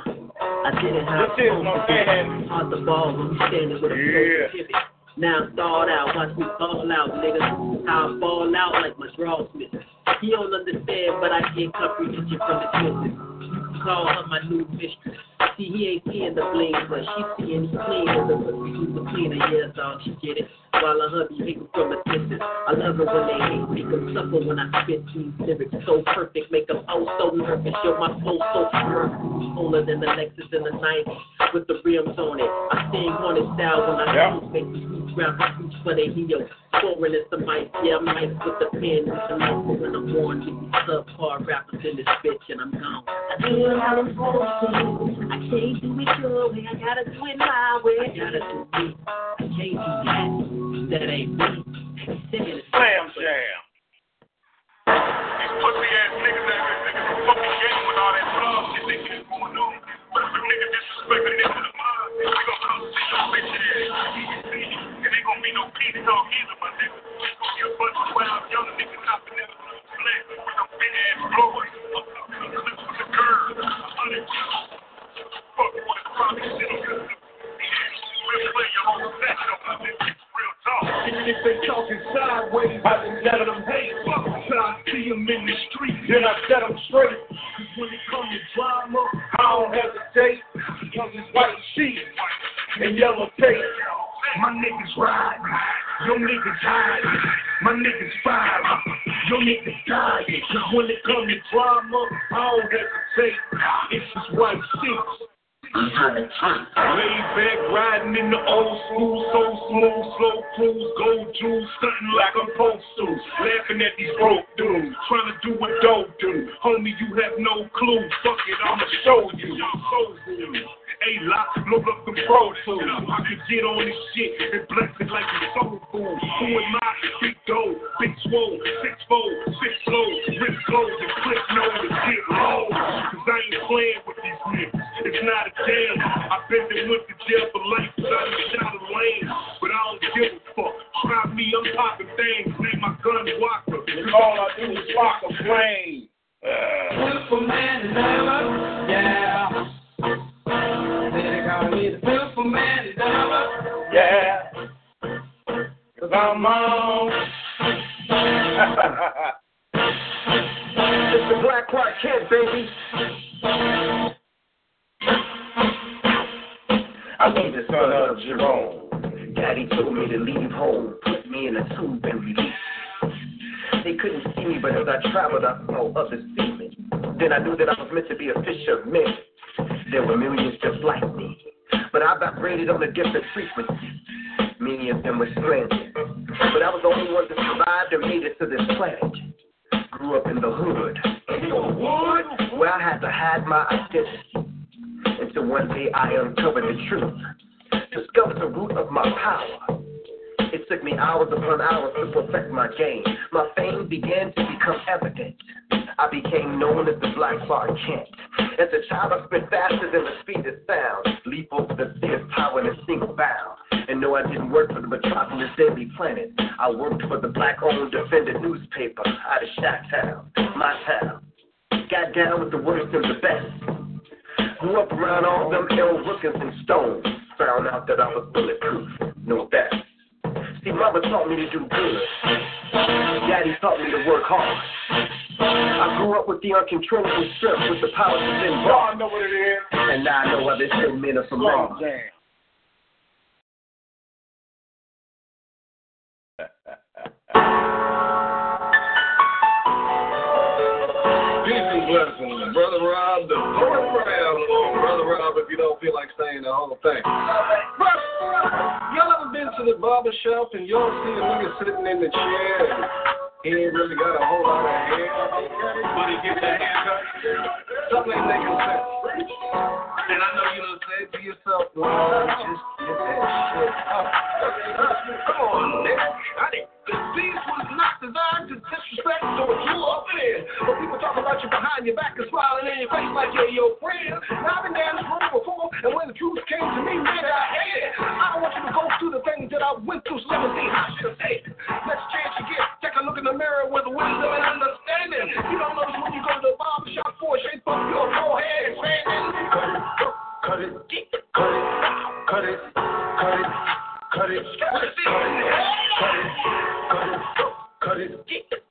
I did it how
This is my man.
Hard the ball when we standing with a
Yeah.
pivot. Now stalled out, watch me fall out, nigga. How I fall out like my missing. He don't understand, but I can't comprehend you from the distance. You can call her my new mistress. See, he ain't seeing the bling, but she seeing he clean as a pussy the cleaner. Yeah, dog, she get it. While her hubby hating from a distance. I love it when they hate, make them suffer when I spit these lyrics. So perfect, make them oh so nervous. Yo, my flow so pure. Older than the Lexus in the 90s with the rims on it. I sing haunted style when I
Yeah.
shoot, make the roots round the roots for the heel. Foreign is the mic, yeah, I'm nice with the pen, with the mic, but when I'm on, these subpar rappers in this bitch, and I'm gone. I do it how I'm supposed to. I can't do it your way. I gotta do it my way. I gotta do it. I can't do that. That ain't me.
Slam jam.
These pussy ass niggas that been thinking the fucking game with all that love shit they keep going on. But if a nigga disrespecting this to the mind, they gonna come see your bitch ass. And ain't gonna be no peace talk either, my nigga. It's gonna be a bunch of wild young niggas hopping in the flat with them big ass blowers. Up the clips of the curb. A hundred even if they talking sideways,
I just I
in the street, then
I when it comes to drama, I
don't hesitate. Cause it's white sheep and yellow tape.
My niggas ride, your niggas hide, my niggas fire, your niggas die.
When it comes to drama, I don't hesitate. Laid back, riding in the old school, so smooth, slow cruise, gold jewels, stunting like I'm supposed to. Laughing at these broke dudes, trying to do what dope do. Homie, you have no clue. Fuck it, I'ma show you. Show you. A lot, load up the pro tools. I can get on this shit and bless it like a soul food. Who am I? Big dough, big swole, six fold, six flow, rip clothes and click nose and get low. Cause I ain't playing with these niggas. It's not a damn. I've been there with the jail for life, to shot a lane. But I don't give a fuck. Try me, I'm popping things. Name my gun Walker.
All I do is rock a flame.
Beautiful man is ever, yeah. Call me the beautiful man is ever,
Yeah. Cause I'm on.
It's the Black baby.
I'm the son of Jerome.
Daddy told me to leave home, put me in a tube and release. They couldn't see me, but as I traveled, I saw others see me. Then I knew that I was meant to be a fisher of men. There were millions just like me, but I vibrated on a different frequency. Many of them were stranded, but I was the only one that survived and made it to this planet. Grew up in the hood, where I had to hide my identity. Until one day I uncovered the truth, discovered the root of my power. It took me hours upon hours to perfect my game. My fame began to become evident. I became known as the Black Clark Kent. As a child, I spent faster than the speed of sound, leap over the fierce power in a single bound. And no, I didn't work for the metropolis Daily Planet. I worked for the black-owned Defender newspaper out of Chi-Town, my town. Got down with the worst and the best. Grew up around all them L. Rookers and Stones. Found out that I was bulletproof, no best. See, mama taught me to do good. Daddy taught me to work hard. I grew up with the uncontrollable strength, with the power to bend oh,
Y'all know what it is.
And now I know why they say men are from
Oh,
Peace and blessings. Brother Rob, feel like saying the whole thing. Brother, y'all ever been to the barber shop and y'all see a nigga sitting in the chair and he ain't really got a whole lot of hair, but he gets a haircut? Something ain't making sense. And I know you done said to yourself, well, just get that shit up. Come on, nigga. I didn't. This piece was not designed to disrespect or you up there. But people talk about you behind your back and smiling in your face like you're your friend. Now, I've been down this road before, and when the truth came to me, man, I it. I don't want you to go through the things that I went through, so let me see how I should have said. Next chance you get, take a look in the mirror with wisdom and understanding. You don't notice when you go to the barber shop for shape up your forehead and
cut it, cut it, cut it, cut it, cut it, cut it, cut it, cut it, cut it, cut it,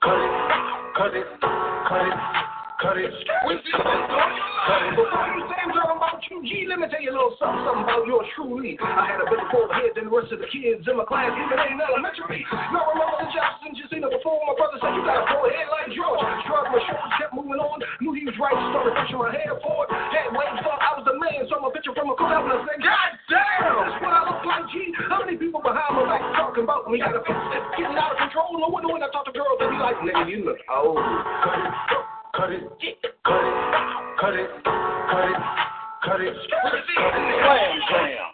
cut it, cut it, cut it.
Before you say I'm talking about you, G, let me tell you a little something, something about yours truly. I had a bigger forehead than the rest of the kids in my class, even in elementary. Now remember the Jackson, you seen it before. My brother said you got a forehead like George. Shrugged my shoulders, kept moving on. Knew he was right, started pushing my hair forward. Had waves thought I was the man, saw my picture from a cookout and I said, God damn, that's what I look like, G. How many people behind my back talking about me? Got a face that's getting out of control. No wonder when I talk to girls, they be like, nigga, you look old.
Cut it, cut it, cut it, cut it, cut it, cut it, slam, slam.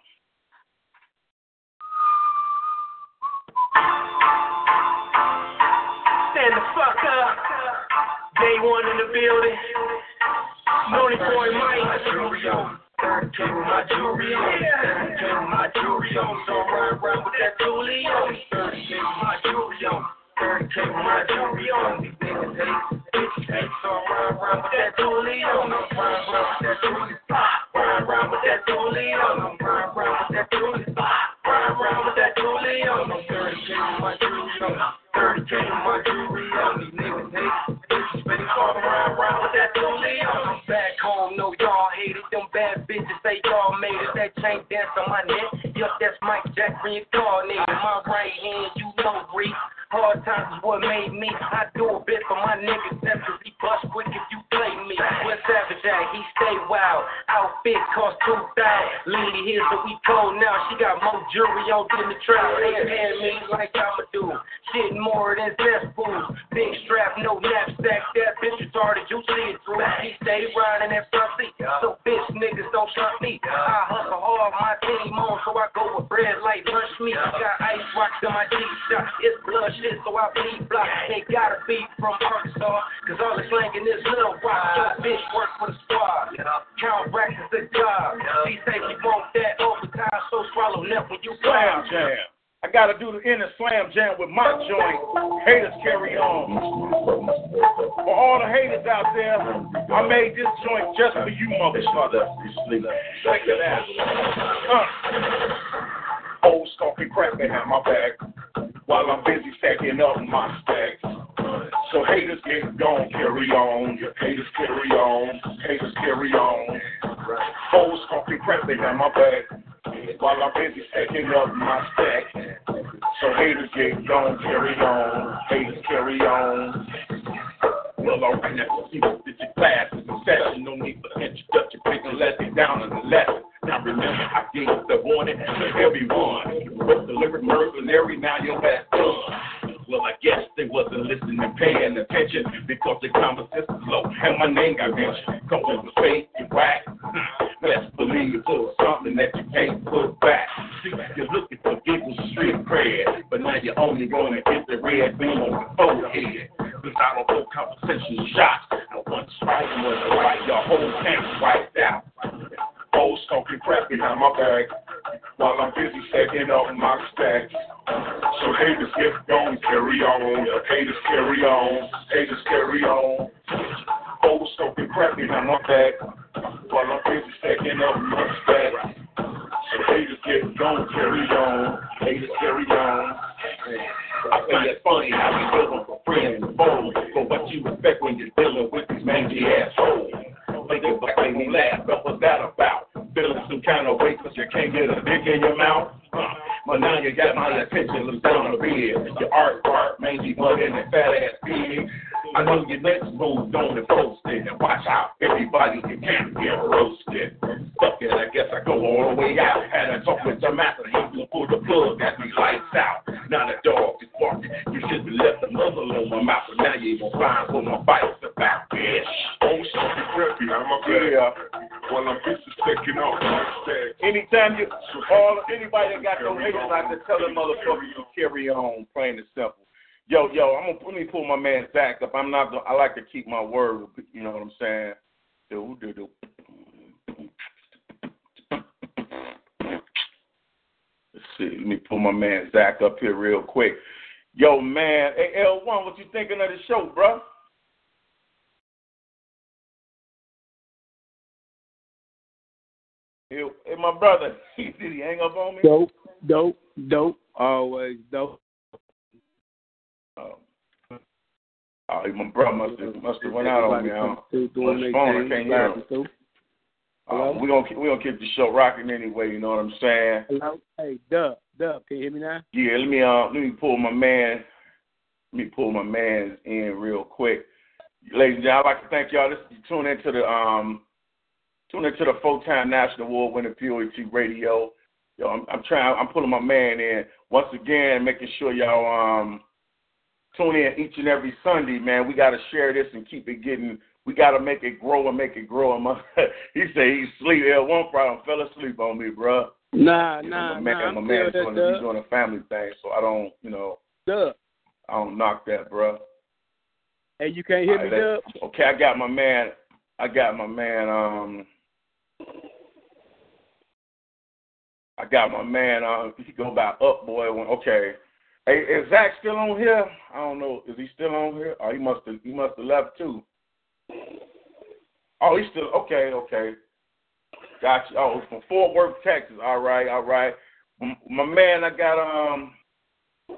Stand the fuck up. Day one in the building. Lonely boy Mike. Third king my jewelry on. King my jewelry on. So ride around with that jewelry on. Third my jewelry on. Bird came my jewelry on with that on with that spot. With that on with that spot. With that on my jewelry on my jewelry on. Niggas hate. Been with that on. Back home, no
y'all hate it. Them bad bitches, all made it. That chain my neck. Yup, that's Mike nigga. My right hand, you know, breathe. Hard times is what made me. I do a bit for my niggas. He bust quick if you play me. Where Savage at? He stay wild. Outfit cost two thousand. Lady here, so we cold now. She got more jewelry on than the trap. They paying me like I'ma do. Shit more than cesspools. Big strap, no knapsack. That bitch retarded. You see it through. He stay riding that front seat. So bitch niggas don't trust me. I hustle hard, my team on, so I go with bread like lunch meat. Got ice rocks in my deep shot. It's blood shit, so I bleed block. Ain't gotta be from Arkansas, cause all the slang in this little rock. Your bitch work for the squad. Count racks is the job. She say she want that overtime, so swallow nip when you
Slam jam. I gotta do the inner slam jam with my joint. Haters carry on. For all the haters out there, I made this joint just for you, motherfucker. Check it out. Uh. Old sculpting crack behind my back while I'm busy stacking up my stacks. So haters get gone, carry on. Your haters carry on. Haters carry on. Old sculpting crack behind my back while I'm busy stacking up my stack. So haters get gone, carry on. Haters carry on. Well, alright, now see what did your class is in session. No need for introduction, pick let it down in the lesson. Now remember, I gave the warning to everyone. You were the lyric mercenary, now your ass done. Well, I guess they wasn't listening and paying attention because the conversation's low and my name got mentioned. It was fake and whack. Hmm. Best believe it was something that you can't put back. See, you're looking for giggles, street cred, but now you're only gonna get the red beam on the forehead. Cause I don't hold conversation shots. And once right was right, your whole camp's wiped out. Old smoking crap behind my back while I'm busy stacking up my stacks. So haters get going, carry on. Haters carry on. Haters carry on. Old smoking crap behind my back while I'm busy stacking up my stacks. So haters get going, carry on. Haters carry on. I find it funny how we doing for friends and foes. But what you expect when you're dealing with these mangy assholes? Thinking but make me laugh, but what's that about? Feeling some kind of way cause you can't get a dick in your mouth? Uh, but now you got my attention, look down the bed. Your art, art, mangy mud that fat ass pig. I know your next move don't and posted. And watch out, everybody you can't get roasted. Fuck it, I guess I go all the way out. Had a talk with the master, he will pull the plug, got me lights out. Now the dog is barking. You should be left the muzzle on my mouth, but now you ain't gonna find what my bite's about, bitch.
Oh, crap behind my back.
Yeah.
While I'm up my stacks.
Anytime you, all anybody that got those haters out there, tell them motherfuckers to carry on, plain and simple. Yo, yo, I'm gonna let me pull my man Zach up. I'm not. Gonna, I like to keep my word. You know what I'm saying? Do do do. Let's see. Let me pull my man Zach up here real quick. Yo, man. Hey, L1, what you thinking of the show, bro? Hey, my brother, He did he hang up on me?
Dope, dope, dope. Always dope.
Oh, oh my brother must have must have went out on me. Huh? On his phone, I can't hear him. Uh, we gonna keep, we gonna keep the show rocking anyway. You know what I'm saying?
Hello, hey, Dub, Dub, can you hear me now?
Yeah, let me uh let me pull my man. Let me pull my man in real quick. Ladies and gentlemen, I'd like to thank y'all. This you tune into the um tune into the full time national award winning POET radio. Yo, I'm, I'm trying. I'm pulling my man in once again, making sure y'all um tune in each and every Sunday, man. We got to share this and keep it getting. We got to make it grow and make it grow. And my, he said he sleep. Yeah, one problem fell asleep on me, bro.
Nah,
You
nah,
know, my man,
nah.
my
I'm
man's
good,
doing, he's doing a family thing, so I don't, you know,
Dub.
I don't knock that, bro.
Hey, you can't hear me, Dub?
Okay, I got my man. I got my man. Um, I got my man. Um, he go by Up Boy. When, okay, hey, is Zach still on here? I don't know. Is he still on here? Oh, he must have. He must have left too. Oh, he's still okay. Okay, got you. Oh, from Fort Worth, Texas. All right, all right. My man, I got um,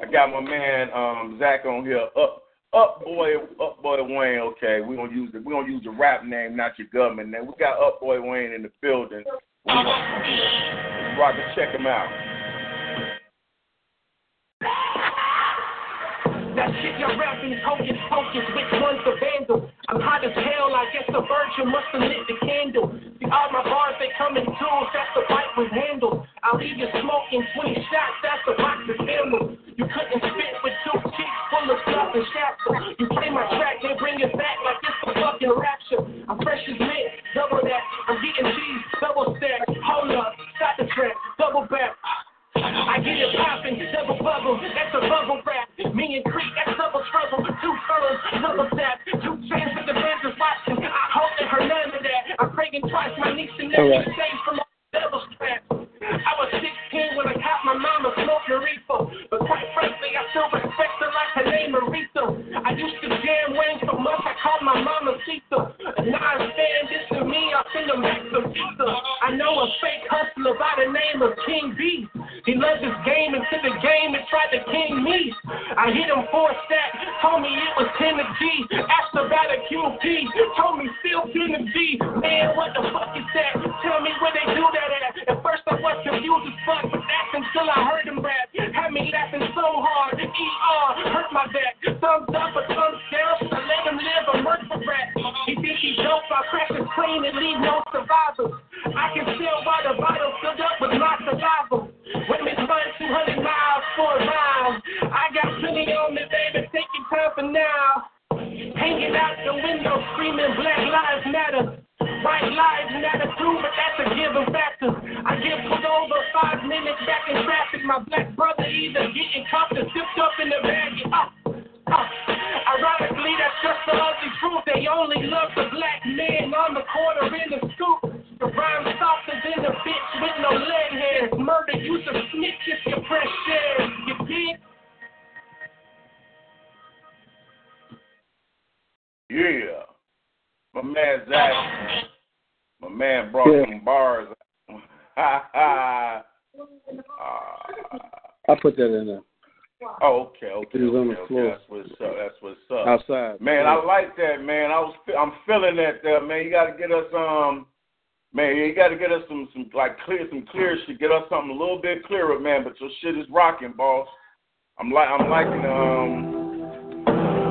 I got my man um Zach on here. Up
Up boy, up boy Wayne. Okay, we gonna use the we gonna use the rap name, not your government name. We got up boy Wayne in the building. Rock check him out.
Shit you're rapping, hocus pocus, which one's the vandal? I'm hot as hell, I guess the virgin must have lit the candle. See, all my bars, they come in tools, that's the pipe with handles. I'll leave you smoking 20 shots, that's the box of handle. You couldn't spit with two cheeks full of stuff and shackles. You play my track, they bring it back like it's a fucking rapture. I'm fresh as lit, double that. I'm getting cheese, double stack. Hold up, stop the track, double back. I get it poppin', double bubble, that's a bubble rap. Me and Creek, that's double trouble. Two firms, double tap. Two chains with the is watching. I hope that her none of that. I'm praying twice, my niece and nephew
Alright.
saved from a double strap. I was 16 when I caught my mama smoking reefer. But quite frankly, I still respect her like her name Aretha. I used to jam Wayne so much I called my mama Sita. And now I stand this to me, I send them back some pizza. I know a fake hustler by the name of King B. He loves his game and took the game and tried to king me. I hit him for a told me it was 10 to G. Asked about a QP, told me still 10 to G. Man, what the fuck is that? Tell me where they do that at. At first I was confused as fuck, but that's until I heard him rap. Had me laughing so hard, ER, hurt my back. Thumbs up or thumbs down, I let him live a for rap. He think he dope, I crash his clean and leave no survivors. I can tell by the bottle filled up with my saliva. Women run 200 miles for a mile. I got plenty on me, baby, your time for now. Hanging out the window screaming Black Lives Matter. White lives matter too, but that's a given factor. I get pulled over five minutes back in traffic. My black brother either getting cuffed or tipped up in the bag. Uh, uh. Ironically, that's just the ugly truth. They only love the black man on the corner in the scoop. The rhyme softer than a bitch with no leg hairs. Murder, use a snitch if you press. You dig?
Yeah. My man Zach. My man brought
Yeah.
some bars. Ha ha.
I put that in there.
Oh, okay, okay.
It was on the
okay, okay.
floor.
That's what's up. That's what's up.
Outside.
Man, I like that, man. I was, I'm feeling that, there, man. You got to get us, um, man. You got to get us some, some like clear, some clear shit. Get us something a little bit clearer, man. But your shit is rocking, boss. I'm like, I'm liking, um,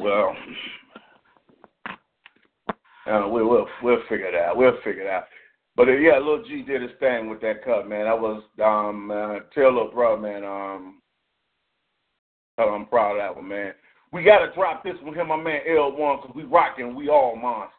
well, uh, we, we'll we'll figure it out. We'll figure it out. But uh, yeah, Lil G did his thing with that cut, man. I was um uh, tell little bro, man, um, I'm proud of that one, man. We gotta drop this with him, my man L1, cause we rocking. We all monsters.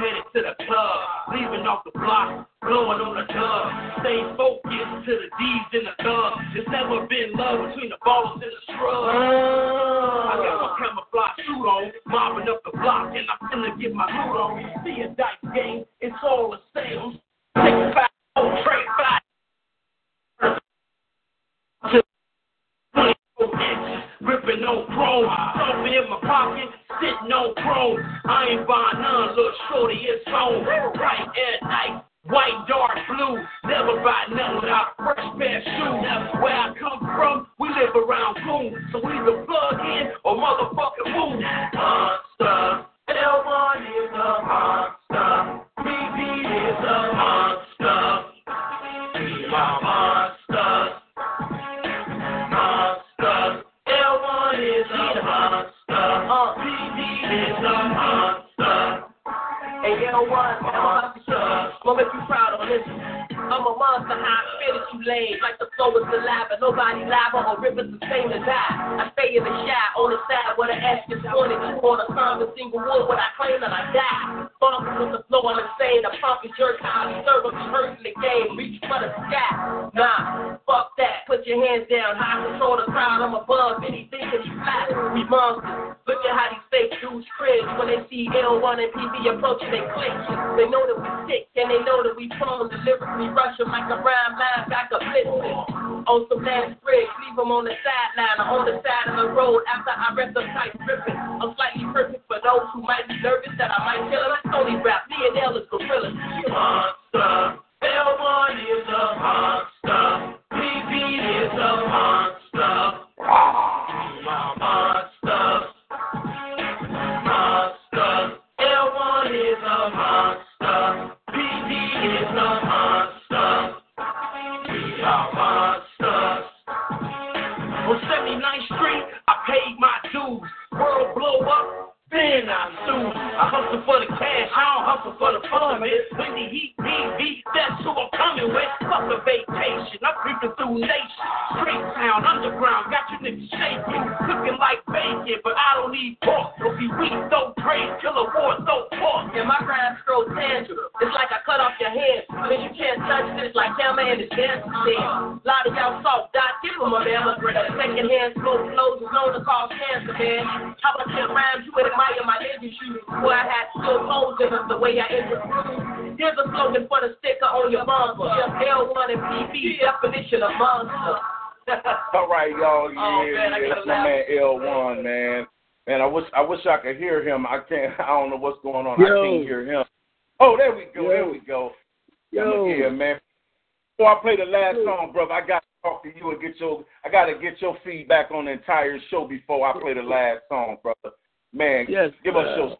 Headed to the club, leaving off the block, blowing on the dub. Stay focused to the D's and the thugs. There's never been love between the ballers and the scrubs. I got my camouflage suit on, mopping up the block, and I'm finna get my loot on. See a dice game, it's all the same. Take five, oh, trade five. Ripping on chrome, something in my pocket, sitting on chrome. I ain't buying none, little shorty, it's on. Bright at night, white, dark blue. Never buy none without a fresh pair of shoes. That's Where I come from, we live around Coon, so we either plug in or motherfucking move. Monster, L1 is a monster.
Hey, L1, monster. Gonna make you proud on this. I'm a monster, how I it, you lame. Like the flow is saliva, nobody lava or rivers the same to die. I stay in the shot, on the side where the ash is pointed. You on a common single wood when I claim that I die. Bumping with the flow, I'm insane. A pump and jerk, how I serve, I'm hurting the game. Reach for the sky. Nah, fuck that. Put your hands down, high control the crowd. I'm above anything that you flat. We monsters. Look at how these fake dudes cringe when they see L1 and PB approaching, they clinch. They know that we sick and they know that we prone to lyrically rush 'em like a rhyme line back up blitzing. On some last bricks, leave 'em on the sideline or on the side of the road after I rest up tight ripping. I'm slightly perfect for those who might be nervous that I might kill it. I only rap. Lionel is gorilla.
Monster. L1 is a monster. BB is a monster. Ah. We for the cash. I hustle for the fun, bitch. When the heat, beat. that's who I'm coming with. Fuck a vacation, I'm creeping through nation. Straight town, underground, got you niggas shaking. Cooking like bacon, but I don't need pork. Don't be weak, don't pray, killer war, don't talk.
And my crime's so tangible. It's like I cut off your head, cause you can't touch this like hell and the dancing scene. A lot of y'all soft dot, give them a damn. a second hand smoke flows is known to cause cancer, man. How about your rhymes you admire my energy, where I had to go in them the way I interview. Here's a slogan for the sticker on your bumper. Just L1 and PB definition of monster.
All right, y'all. Yeah,
Oh, man,
yeah,
gotta
that's my man L1, man. Man, I wish I wish I could hear him. I can't. I don't know what's going on. I can't hear him. Oh, there we go.
Yo.
There we go.
Yo.
Yeah, man. Before I play the last song, brother, I got to talk to you and get your. I got to get your feedback on the entire show before I play the last song, brother. Man,
Yes,
give us
uh,
your.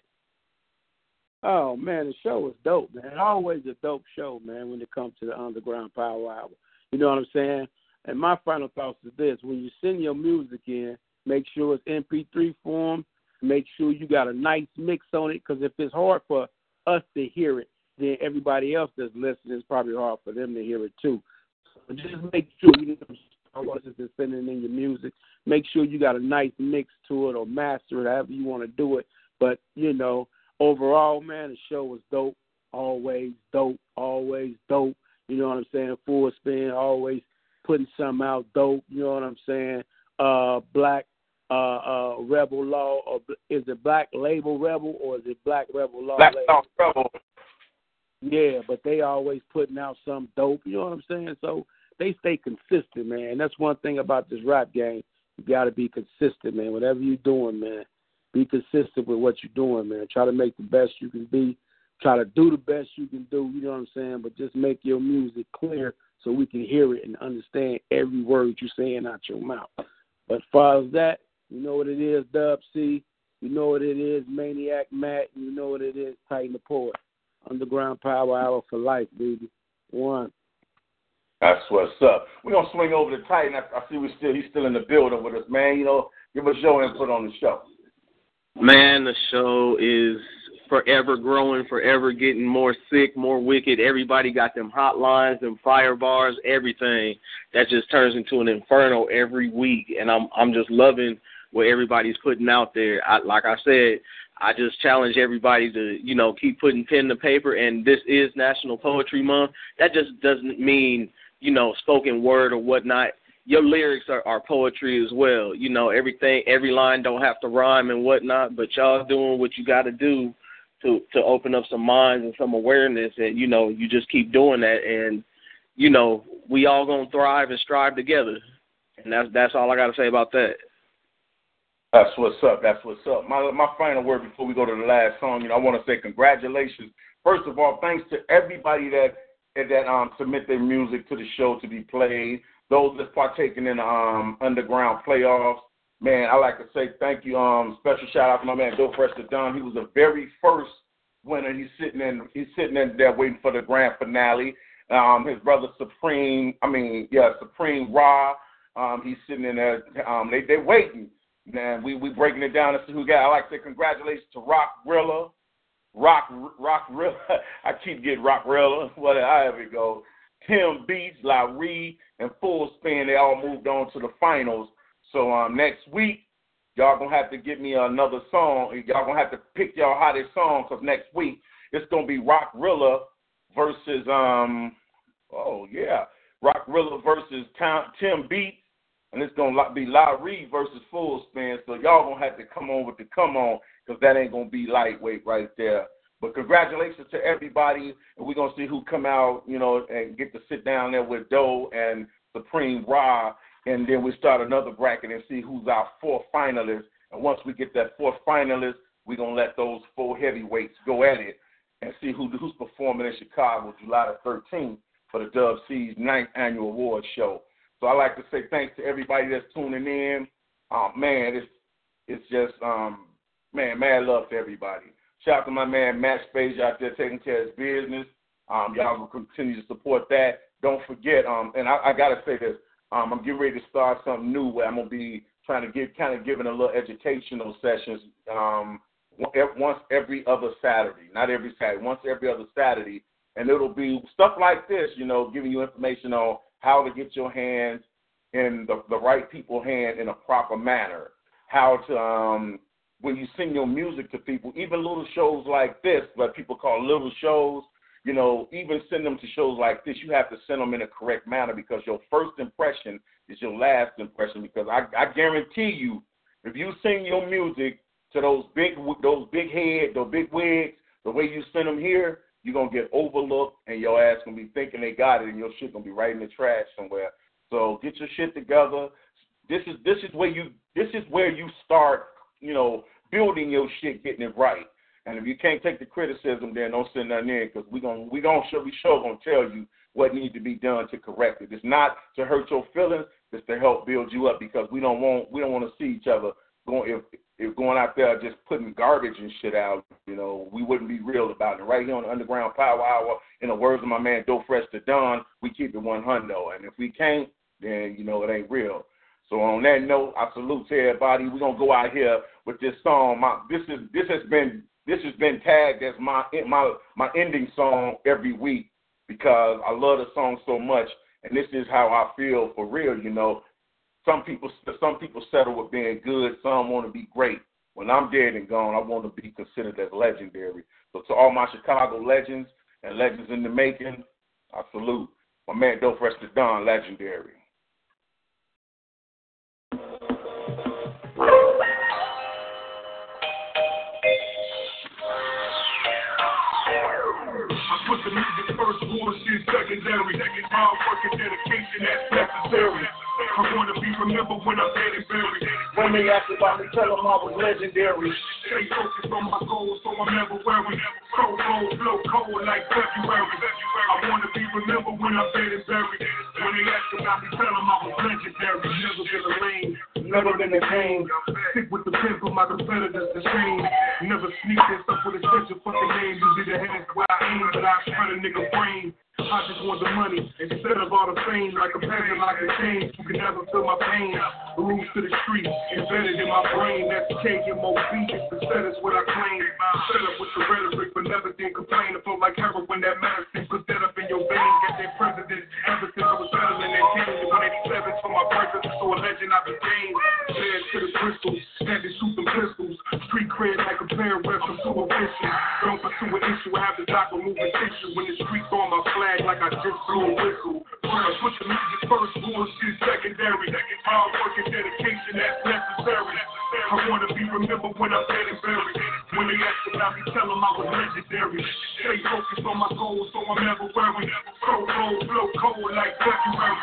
Oh man, the show was dope, man. Always a dope show, man. When it comes to the Underground Power Hour, you know what I'm saying. And my final thoughts is this: when you send your music in, make sure it's MP3 form. Make sure you got a nice mix on it, because if it's hard for us to hear it, then everybody else that's listening is probably hard for them to hear it too. So just make sure you know sending in your music. Make sure you got a nice mix to it or master it, however you want to do it. But you know, overall, man, the show was dope. Always dope. Always dope. You know what I'm saying? Full spin. Always putting something out dope. You know what I'm saying? Uh, black. Uh, uh, Rebel Law, or is it Black Label Rebel, or is it Black Rebel Law?
Black
Label?
Rebel.
Yeah, but they always putting out some dope. You know what I'm saying? So they stay consistent, man. That's one thing about this rap game. You got to be consistent, man. Whatever you're doing, man, be consistent with what you're doing, man. Try to make the best you can be. Try to do the best you can do. You know what I'm saying? But just make your music clear so we can hear it and understand every word you're saying out your mouth. But as far as that, you know what it is, Dub C. You know what it is, Maniac Matt. You know what it is, Titan the Poet. Underground Power Hour for life, baby. One.
That's what's up. We're gonna swing over to Titan. I, I see we still he's still in the building with us, man. You know, give us your input on the show.
Man, the show is forever growing, forever getting more sick, more wicked. Everybody got them hotlines, them fire bars, everything. That just turns into an inferno every week, and I'm I'm just loving what everybody's putting out there. I, like I said, I just challenge everybody to you know keep putting pen to paper. And this is National Poetry Month. That just doesn't mean you know spoken word or whatnot your lyrics are, are poetry as well. You know, everything, every line don't have to rhyme and whatnot, but y'all doing what you got to do to to open up some minds and some awareness, and you know, you just keep doing that, and you know, we all gonna thrive and strive together, and that's that's all I got to say about that.
That's what's up. That's what's up. My my final word before we go to the last song, you know, I want to say congratulations. First of all, thanks to everybody that that um submit their music to the show to be played. Those that's partaking in um underground playoffs. Man, I like to say thank you. Um, special shout out to my man Bill Frester Dunn. He was the very first winner. He's sitting in he's sitting in there waiting for the grand finale. Um, his brother Supreme, I mean, yeah, Supreme Ra. Um, he's sitting in there. Um, they they waiting. Man, we we breaking it down to see who got. I like to say congratulations to Rock Rilla, Rock Rock Rilla. I keep getting Rock Rilla, whatever however it goes. Tim Beats, La Larry, and Full Spin. They all moved on to the finals. So um, next week, y'all gonna have to give me another song. Y'all gonna have to pick y'all hottest song because next week it's gonna be Rock Rilla versus um. Oh yeah, Rock Rilla versus Tim Beats and it's gonna be La Larry versus Full Spin. So y'all gonna have to come on with the come on because that ain't gonna be lightweight right there. But congratulations to everybody, and we're gonna see who come out, you know, and get to sit down there with Doe and Supreme Ra, and then we start another bracket and see who's our fourth finalist. And once we get that fourth finalist, we're gonna let those four heavyweights go at it and see who who's performing in Chicago July the 13th for the Dub C's ninth annual award show. So I like to say thanks to everybody that's tuning in. Um, man, it's it's just um, man, mad love to everybody. Shout out to my man Matt Spage out there taking care of his business. Um, y'all will continue to support that. Don't forget, um, and I, I gotta say this. Um, I'm getting ready to start something new where I'm gonna be trying to give kind of giving a little educational sessions um, once every other Saturday, not every Saturday, once every other Saturday, and it'll be stuff like this, you know, giving you information on how to get your hands in the, the right people hand in a proper manner. How to um, when you sing your music to people, even little shows like this, what people call little shows, you know, even send them to shows like this, you have to send them in a correct manner because your first impression is your last impression. Because I, I guarantee you, if you sing your music to those big, those big head, those big wigs, the way you send them here, you're gonna get overlooked, and your ass gonna be thinking they got it, and your shit gonna be right in the trash somewhere. So get your shit together. This is this is where you this is where you start, you know, building your shit, getting it right. And if you can't take the criticism, then don't send nothing in because we're gonna we gonna show we sure gonna tell you what needs to be done to correct it. It's not to hurt your feelings, it's to help build you up because we don't want we don't want to see each other going if if going out there just putting garbage and shit out, you know, we wouldn't be real about it. Right here on the Underground Power Hour, in the words of my man Doe Fresh to Don, we keep it one hundo. And if we can't, then you know it ain't real. So on that note, I salute to everybody. We're gonna go out here with this song. My this is this has been this has been tagged as my my my ending song every week because I love the song so much, and this is how I feel for real. You know, some people some people settle with being good. Some want to be great. When I'm dead and gone, I want to be considered as legendary. So to all my Chicago legends and legends in the making, I salute my man Dope to Don, legendary.
Put the music first, bullshit secondary. Hard work and dedication that's necessary. I wanna be remembered when I'm dead and buried.
When they ask about me, tell them I was legendary.
Stay focused on my goals, so I'm never worried. So cold, blow cold like February. I wanna be remembered when I'm dead and buried. When they ask about me, tell them I was legendary. Never been a lane, never been the game. Stick with the pen for my competitors the shame. Never sneak this up with a a fucking name. Usually the hands where I aim, but I spread a nigga brain. I just want the money instead of all the fame. Like a peasant, like a change. You can never feel my pain. Rules to the street embedded in my brain. That's KMOB. It's the status what I claim. Set up with the rhetoric, but never did complain. I feel like heroin that medicine. Put that up in your vein. Get that president. Ever since I was battling that king in 187 for my breakfast. So a legend I became. Led to the crystals. Had to shoot them pistols. Street cred like a pair of reps. I'm too official. Don't pursue an issue. I have the doctor moving tissue. When the streets on my flag like I just blew a whistle. Put the music first, bullshit secondary. Hard work and dedication that's necessary. I wanna be remembered when I'm dead and buried. When they ask me, tell them I was legendary. Stay focused on my goals, so I'm never worried. So cold, blow cold like February.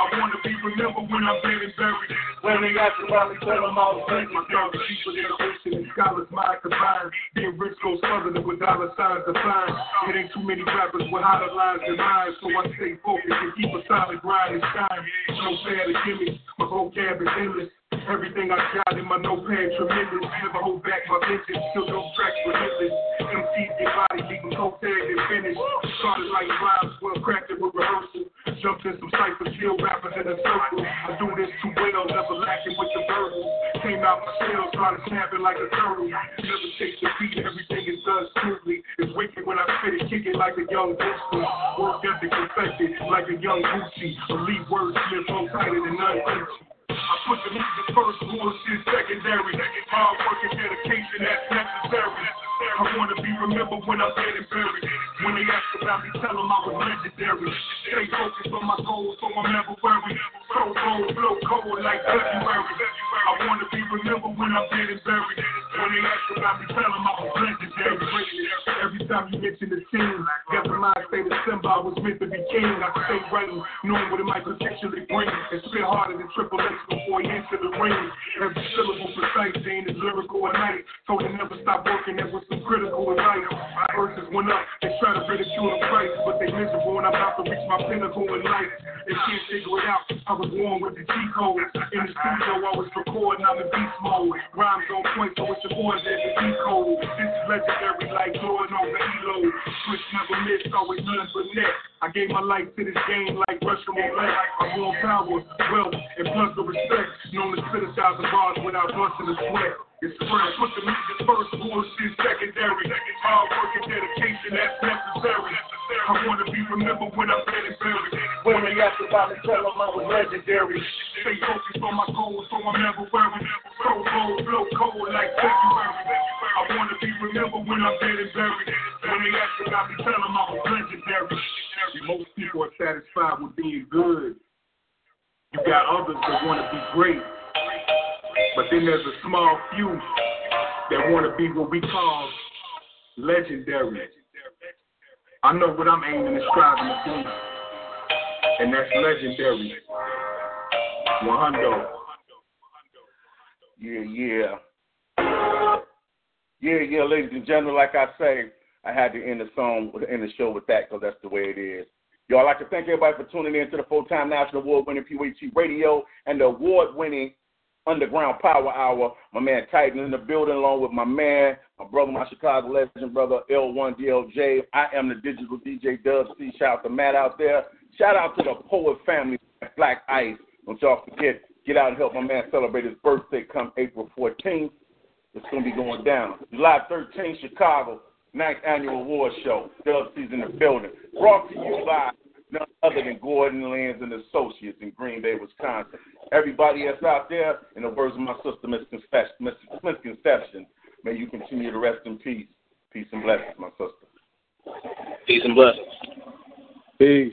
I wanna be remembered when I'm dead and buried. When they ask me, tell them I was legendary. People generation and scholars mind combined. Being rich goes further than with dollar signs defined. It ain't too many rappers with hotter lines than mine, so I stay focused and keep a solid grind and shine. No to gimmicks, my vocab is endless. Everything I got in my notepad tremendous. Never hold back my vision, still no tracks relentless. MCs get body, leaving cold tagged and finished. Started like rhymes, well crafted with rehearsal. Jumped in some cyphers, kill rappers in a circle. I do this too well, never lacking with the verbal. Came out my shell, started snapping like a turtle. Never chase the beat, everything is done smoothly. It's wicked when I spit it, kick it like a young Disney. Work ethic perfected like a young Gucci. Elite wordsmith, flow tighter than none. I put the music first, bullshit secondary. Hard work and dedication that's necessary. I wanna be remembered when I'm dead and buried. When they ask about me, tell them I was legendary. Stay focused on my goals, so I'm never worried. So cold, blow cold like February. I wanna be remembered when I'm dead and buried. When they ask about me, tell them I was legendary. Time you mention the scene, got the mind say December I was meant to be king. I stay writing, knowing what it might potentially bring. And spit harder than Triple X before he entered the ring. Every syllable precise, Jane is lyrical at night. So they never stop working, that was some critical advice. My verses went up, they try to ridicule the price, but they miserable and I'm about to reach my pinnacle in life. They can't figure it out, I was born with the G code. In the studio, I was recording, I'm in beast mode. Rhymes on point, so it's important that the code. This is legendary like going over Elo. Switch never missed, always nothing but net. I gave my life to this game like Russian roulette. I want power, wealth, and plus the respect. Known to spit a thousand bars without busting a sweat. It's spread. Put the music first, bullshit secondary. Hard work and dedication that's necessary. I wanna be remembered when I'm dead and buried.
When they ask about me, tell them I was legendary.
Stay focused on my goals, so I'm never worried. So cold, blow cold like February. I wanna be remembered when I'm dead and buried. When they ask about me, tell them I was legendary. Most people are satisfied with being good. You got others that want to be great. But then there's a small few that want to be what we call legendary. I know what I'm aiming and striving to do, and that's legendary. One hundo.
Yeah, yeah. Yeah, yeah, ladies and gentlemen, like I say, I had to end the song, end the show with that because that's the way it is. Yo, I'd like to thank everybody for tuning in to the full-time national award-winning PWT Radio and the award-winning Underground Power Hour. My man Titan in the building along with my man, my brother, my Chicago legend brother, L1DLJ. I am the digital DJ Dub C. Shout out to Matt out there. Shout out to the Poet family, Black Ice. Don't y'all forget, get out and help my man celebrate his birthday come April 14th. It's going to be going down. July 13th, Chicago, ninth annual award show. Dub C's in the building. Brought to you by none other than Gordon Lands and Associates in Green Bay, Wisconsin. Everybody that's out there, in the words of my sister, Miss Conception, Miss Misconception, may you continue to rest in peace. Peace and blessings, my sister.
Peace and blessings.
Peace.